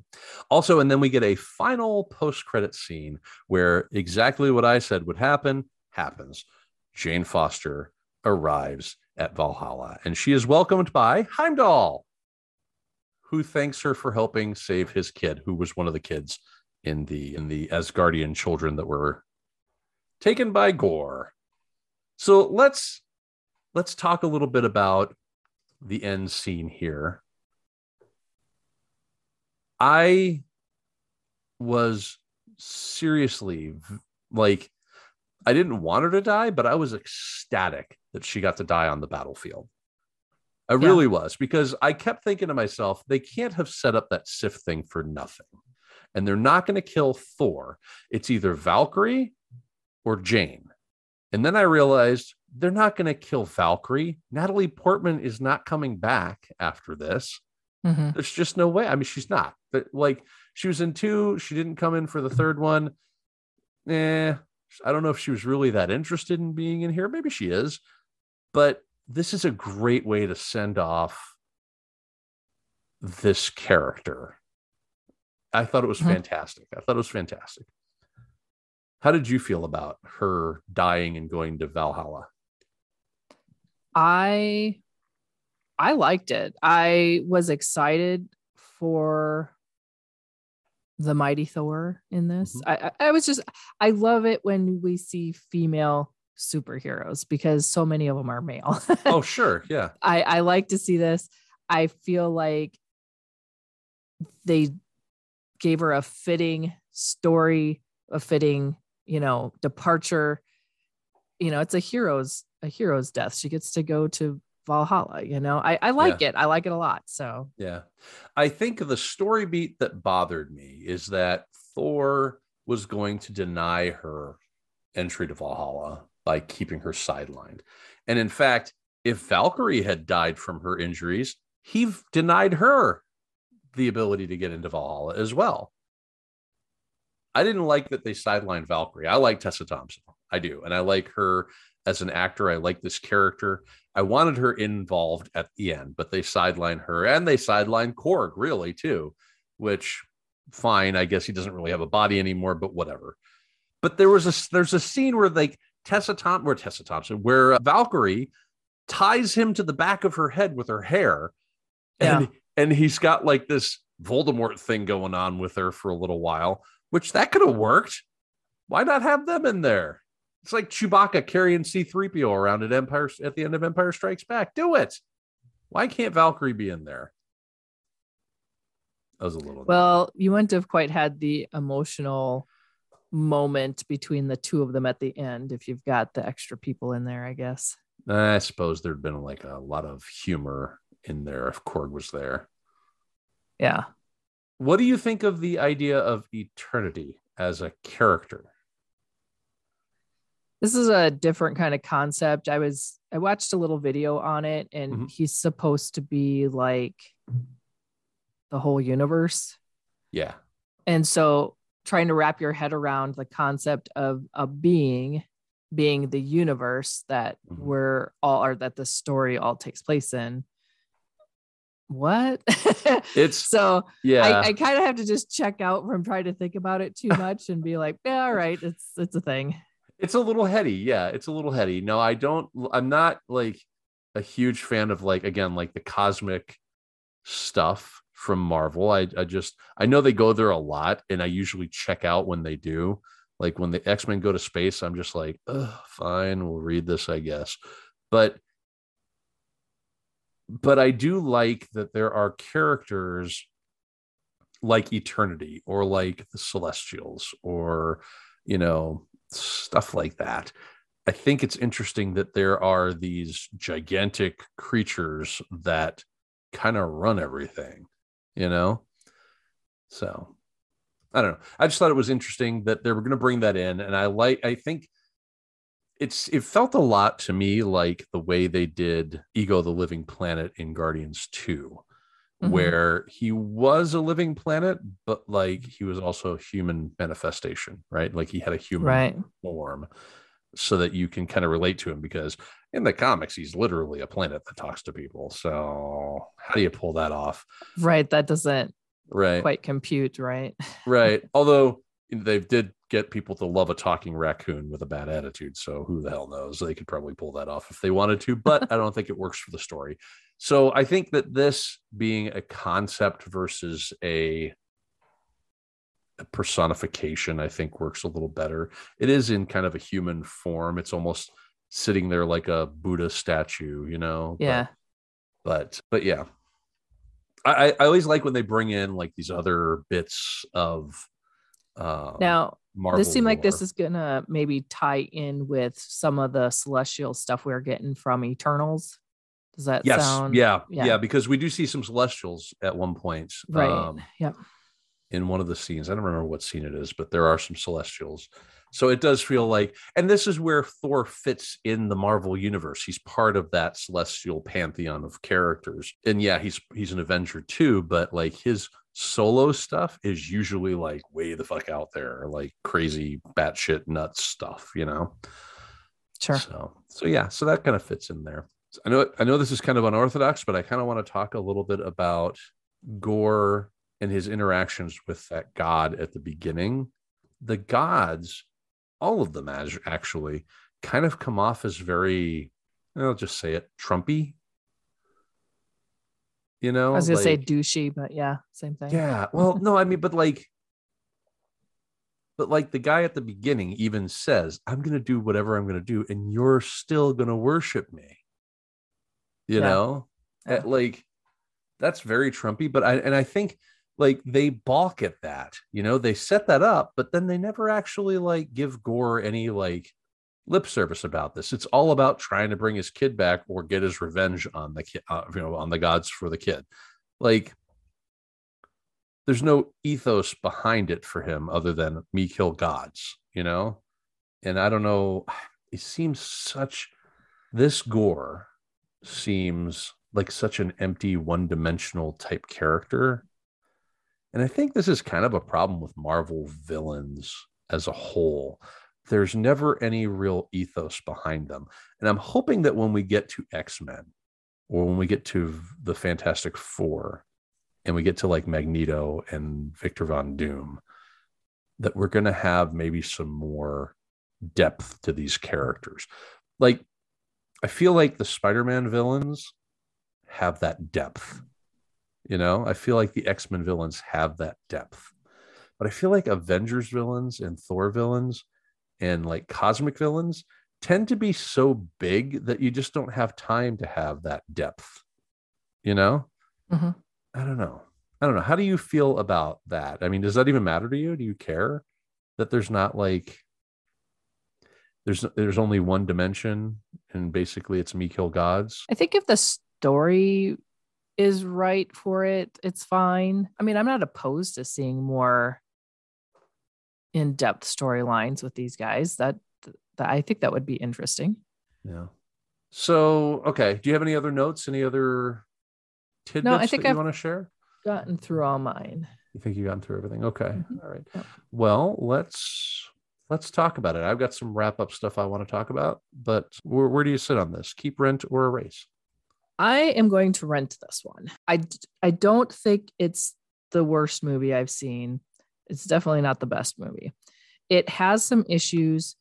Also and then we get a final post credit scene where exactly what I said would happen happens. Jane Foster arrives at Valhalla and she is welcomed by Heimdall, who thanks her for helping save his kid, who was one of the kids in the in the Asgardian children that were taken by Gorr. So let's let's talk a little bit about the end scene here. I was seriously like I didn't want her to die, but I was ecstatic that she got to die on the battlefield. I Yeah. really was because I kept thinking to myself, they can't have set up that Sif thing for nothing. And they're not going to kill Thor. It's either Valkyrie or Jane. And then I realized they're not going to kill Valkyrie. Natalie Portman is not coming back after this. Mhm. There's just no way. I mean, she's not. But like she was in two, she didn't come in for the third one. Eh, I don't know if she was really that interested in being in here. Maybe she is. But this is a great way to send off this character. I thought it was Mhm. fantastic. I thought it was fantastic. How did you feel about her dying and going to Valhalla? I I liked it. I was excited for the mighty Thor in this. Mhm. I, I I was just I love it when we see female superheroes because so many of them are male. Oh, [LAUGHS] sure. Yeah. I I like to see this. I feel like they gave her a fitting story, a fitting, you know, departure. You know, it's a hero's a hero's death. She gets to go to Valhalla, you know. I I like it. I like it a lot. So, Yeah. I think the story beat that bothered me is that Thor was going to deny her entry to Valhalla by keeping her sidelined. And in fact, if Valkyrie had died from her injuries, he denied her the ability to get into Valhalla as well. I didn't like that they sidelined Valkyrie. I like Tessa Thompson. I do. And I like her as an actor. I like this character. I wanted her involved at the end, but they sidelined her and they sidelined Korg really too, which fine. I guess he doesn't really have a body anymore, but whatever. But there was a there's a scene where like Tessa Thompson, where Tessa Thompson, where uh, Valkyrie ties him to the back of her head with her hair, and and he's got like this Voldemort thing going on with her for a little while, which that could have worked. Why not have them in there? It's like Chewbacca carrying C3PO around at Empire at the end of Empire Strikes Back. Do it. Why can't Valkyrie be in there? That was a little well, you wouldn't have quite had the emotional moment between the two of them at the end if you've got the extra people in there, I guess. I suppose there'd been like a lot of humor in there if Korg was there. Yeah. What do you think of the idea of eternity as a character? This is a different kind of concept. I was I watched a little video on it and Mhm. he's supposed to be like the whole universe. Yeah. And so trying to wrap your head around the concept of a being being the universe that Mhm. we're all or that the story all takes place in. What? [LAUGHS] It's so yeah. I, I kind of have to just check out from trying to think about it too much and be like, yeah, all right, it's it's a thing. It's a little heady. Yeah, it's a little heady. No, I don't. I'm not like a huge fan of like again like the cosmic stuff from Marvel. I I just I know they go there a lot, and I usually check out when they do. Like when the X Men go to space, I'm just like, fine, we'll read this, I guess. But but I do like that there are characters like Eternity or like the Celestials or you know stuff like that. I think it's interesting that there are these gigantic creatures that kind of run everything, you know? So I don't know. I just thought it was interesting that they were going to bring that in. And I like, I think it's, it felt a lot to me like the way they did Ego the Living Planet in Guardians 2, Mhm. where he was a living planet, but like he was also a human manifestation, right? Like he had a human Right. form so that you can kind of relate to him because in the comics he's literally a planet that talks to people so how do you pull that off Right. That doesn't right quite compute, right? right [LAUGHS] although they did get people to love a talking raccoon with a bad attitude so who the hell knows they could probably pull that off if they wanted to but [LAUGHS] i don't think it works for the story so i think that this being a concept versus a a personification i think works a little better it is in kind of a human form it's almost sitting there like a buddha statue you know Yeah. but but yeah I, I- always like when they bring in like these other bits of uh Now, Marvel this seemed like this is gonna maybe tie in with some of the celestial stuff we're getting from Eternals. Does that yes sound yeah, yeah yeah. because we do see some celestials at one point right? um, yep. In one of the scenes i don't remember what scene it is but there are some celestials. So it does feel like and this is where thor fits in the marvel universe. He's part of that celestial pantheon of characters. And yeah he's he's an avenger too but like his solo stuff is usually like way the fuck out there like crazy batshit nuts stuff you know? Sure. so so yeah so that kind of fits in there. I know i know this is kind of unorthodox but i kind of want to talk a little bit about gorr and his interactions with that god at the beginning, the gods, all of them as actually kind of come off as very, I'll just say it, Trumpy. You know, I was gonna like, say douchey, but yeah, same thing. yeah. Well, no, I mean, but like, but like the guy at the beginning even says, I'm going to do whatever I'm going to do, and you're still going to worship me. You Yeah. know, Yeah. Uh, like that's very Trumpy. But I, and I think like they balk at that, you know, they set that up, but then they never actually like give Gorr any like lip service about this. It's all about trying to bring his kid back or get his revenge on the kid, uh, you know, on the gods for the kid. Like, there's no ethos behind it for him other than me kill gods, you know? And I don't know, [SIGHS] it seems such, this Gorr seems like such an empty, one dimensional type character. And I think this is kind of a problem with Marvel villains as a whole there's never any real ethos behind them. And I'm hoping that when we get to X Men or when we get to the Fantastic Four and we get to like Magneto and Victor Von Doom, that we're going to have maybe some more depth to these characters. Like, I feel like the Spider Man villains have that depth. You know, I feel like the X Men villains have that depth. But I feel like Avengers villains and Thor villains and like cosmic villains tend to be so big that you just don't have time to have that depth. You know? Mhm. I don't know. I don't know. How do you feel about that? I mean, does that even matter to you? Do you care that there's not like there's there's only one dimension and basically it's me kill gods? I think if the story is right for it, it's fine. I mean, I'm not opposed to seeing more in-depth storylines with these guys. That, that I think that would be interesting. Yeah. So, okay. Do you have any other notes? Any other tidbits i think that you I've- want to share? Gotten through all mine. You think you've gotten through everything? Okay. Mhm. All right. Well, let's let's talk about it. I've got some wrap up stuff I want to talk about, but where, where do you sit on this? Keep rent or erase? I am going to rent this one. I I don't think it's the worst movie I've seen. It's definitely not the best movie. It has some issues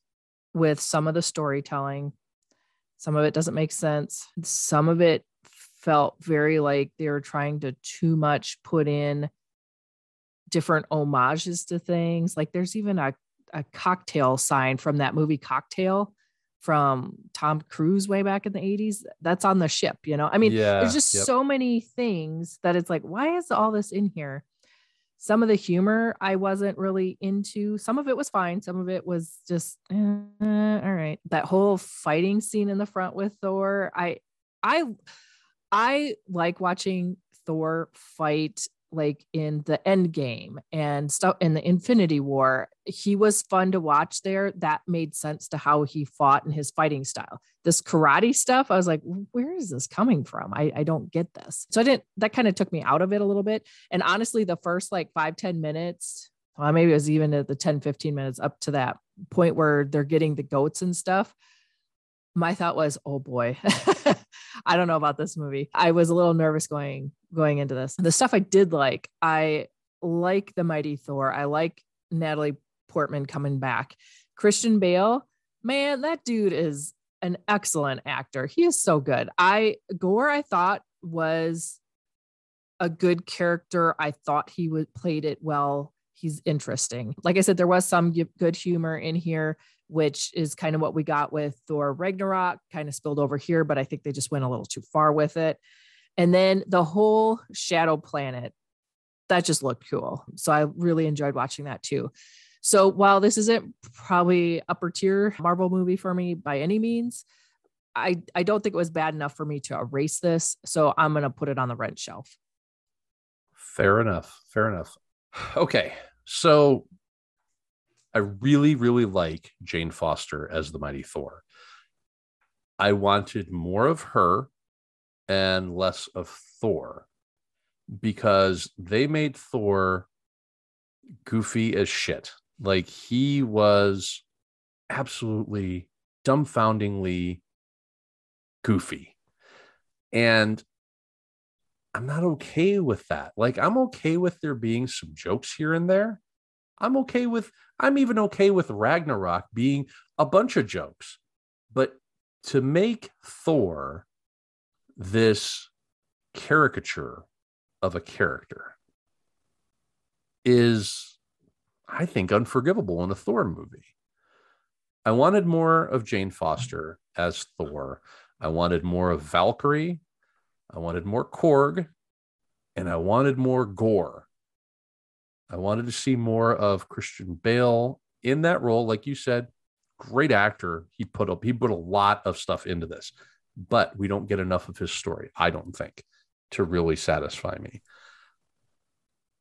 with some of the storytelling. Some of it doesn't make sense. Some of it felt very like they were trying to too much put in different homages to things. Like there's even a, a cocktail sign from that movie Cocktail from Tom Cruise way back in the 80s. That's on the ship, you know. I mean, yeah, there's just yep. so many things that it's like, why is all this in here? Some of the humor I wasn't really into. Some of it was fine. Some of it was just eh, all right. That whole fighting scene in the front with Thor, I, I, I like watching Thor fight like in the end game and stuff in the infinity war he was fun to watch there. That made sense to how he fought and his fighting style. This karate stuff i was like where is this coming from? I, I don't get this. So i didn't that kind of took me out of it a little bit. And honestly the first like five ten minutes well, maybe it was even at the 10 15 minutes up to that point where they're getting the goats and stuff my thought was oh boy [LAUGHS] i don't know about this movie. I was a little nervous going going into this. The stuff i did like i like the mighty thor. I like natalie portman coming back. Christian bale man that dude is an excellent actor. He is so good. I gorr i thought was a good character. I thought he would played it well. He's interesting. Like i said there was some good humor in here which is kind of what we got with Thor Ragnarok, kind of spilled over here, but I think they just went a little too far with it. And then the whole Shadow Planet, that just looked cool. So I really enjoyed watching that too. So while this isn't probably upper tier Marvel movie for me by any means, I, I don't think it was bad enough for me to erase this. So I'm going to put it on the rent shelf. Fair enough. Fair enough. [SIGHS] Okay. So I really, really like Jane Foster as the Mighty Thor. I wanted more of her and less of Thor because they made Thor goofy as shit. Like he was absolutely dumbfoundingly goofy. And I'm not okay with that. Like, I'm okay with there being some jokes here and there. I'm okay with, I'm even okay with Ragnarok being a bunch of jokes. But to make Thor this caricature of a character is, I think, unforgivable in a Thor movie. I wanted more of Jane Foster as Thor. I wanted more of Valkyrie. I wanted more Korg. And I wanted more gorr. I wanted to see more of Christian Bale in that role. Like you said, great actor. He put up, he put a lot of stuff into this, but we don't get enough of his story, I don't think, to really satisfy me.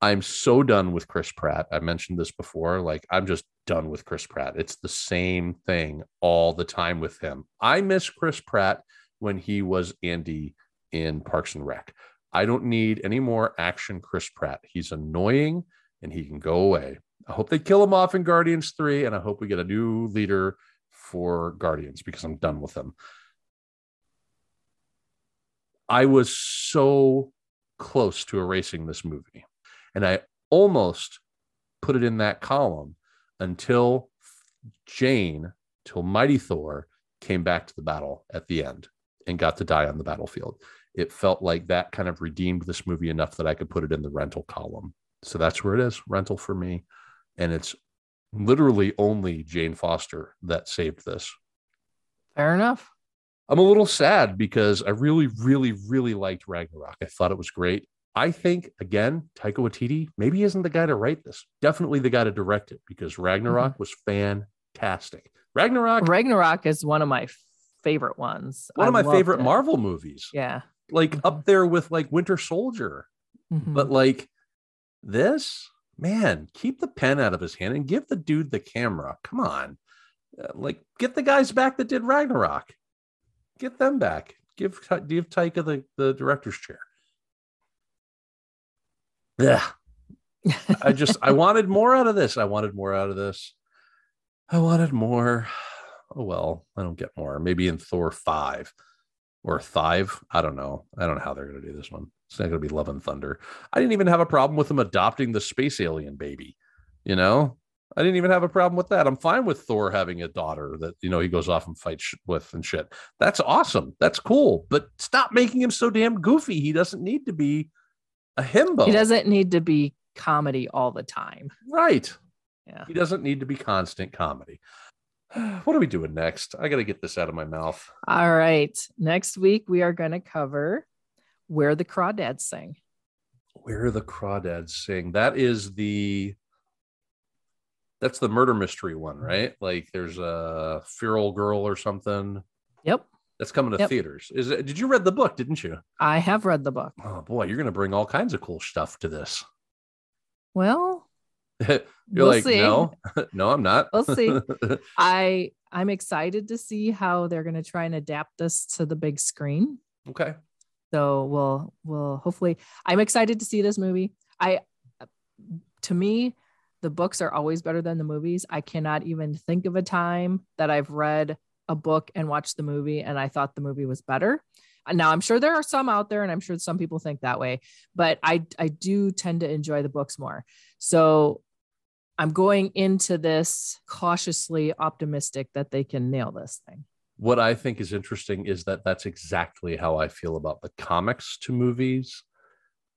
I'm so done with Chris Pratt. I mentioned this before. Like, I'm just done with Chris Pratt. It's the same thing all the time with him. I miss Chris Pratt when he was Andy in Parks and Rec. I don't need any more action Chris Pratt. He's annoying and he can go away. I hope they kill him off in Guardians 3, and I hope we get a new leader for Guardians because I'm done with them. I was so close to erasing this movie. And I almost put it in that column until Jane, till Mighty Thor came back to the battle at the end and got to die on the battlefield. It felt like that kind of redeemed this movie enough that I could put it in the rental column. So that's where it is rental for me. And it's literally only Jane Foster that saved this. Fair enough. I'm a little sad because I really, really, really liked Ragnarok. I thought it was great. I think again, Taika Waititi maybe isn't the guy to write this. Definitely the guy to direct it because Ragnarok mm-hmm. was fantastic. Ragnarok. Ragnarok is one of my favorite ones. One I of my favorite it. Marvel movies. Yeah, like mm-hmm. up there with like Winter Soldier. Mm-hmm. But like this, man, keep the pen out of his hand and give the dude the camera. Come on, uh, like get the guys back that did Ragnarok. Get them back. Give give Taika the the director's chair. Yeah. [LAUGHS] I just I wanted more out of this. I wanted more out of this. I wanted more. Oh well, I don't get more. Maybe in Thor 5 or 5. I don't know. I don't know how they're going to do this one. It's not going to be Love and Thunder. I didn't even have a problem with them adopting the space alien baby. You know, I didn't even have a problem with that. I'm fine with Thor having a daughter that you know he goes off and fights with and shit. That's awesome. That's cool. But stop making him so damn goofy. He doesn't need to be a himbo. He doesn't need to be comedy all the time. Right. Yeah. He doesn't need to be constant comedy. [SIGHS] What are we doing next? I got to get this out of my mouth. All right. Next week, we are going to cover Where the Crawdads Sing. Where the Crawdads Sing. That is the. That's the murder mystery one, right? Like there's a feral girl or something. Yep. That's coming to yep. theaters. Is it? Did you read the book? Didn't you? I have read the book. Oh boy, you're going to bring all kinds of cool stuff to this. Well, [LAUGHS] you're we'll like, see. no, [LAUGHS] no, I'm not. we'll see. [LAUGHS] I I'm excited to see how they're going to try and adapt this to the big screen. Okay. So we'll we'll hopefully. I'm excited to see this movie. I, to me, the books are always better than the movies. I cannot even think of a time that I've read a book and watched the movie and I thought the movie was better. Uh, now I'm sure there are some out there and I'm sure some people think that way, but I I do tend to enjoy the books more. So I'm going into this cautiously optimistic that they can nail this thing. What I think is interesting is that that's exactly how I feel about the comics to movies.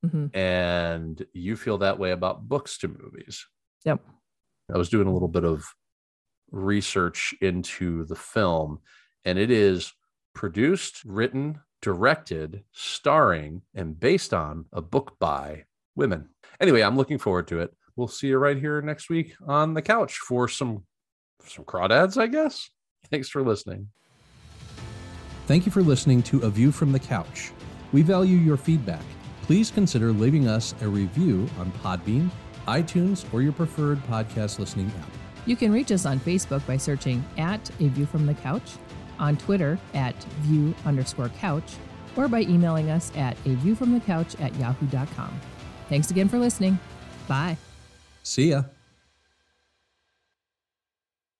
Mm-hmm. And you feel that way about books to movies. Yep. I was doing a little bit of research into the film, and it is produced, written, directed, starring, and based on a book by women. Anyway, I'm looking forward to it. We'll see you right here next week on the couch for some some crawdads, I guess. Thanks for listening. Thank you for listening to A View from the Couch. We value your feedback. Please consider leaving us a review on Podbean, iTunes, or your preferred podcast listening app. You can reach us on Facebook by searching at A View from the Couch, on Twitter at view underscore couch, or by emailing us at a view from the couch at yahoo.com. Thanks again for listening. Bye. See ya.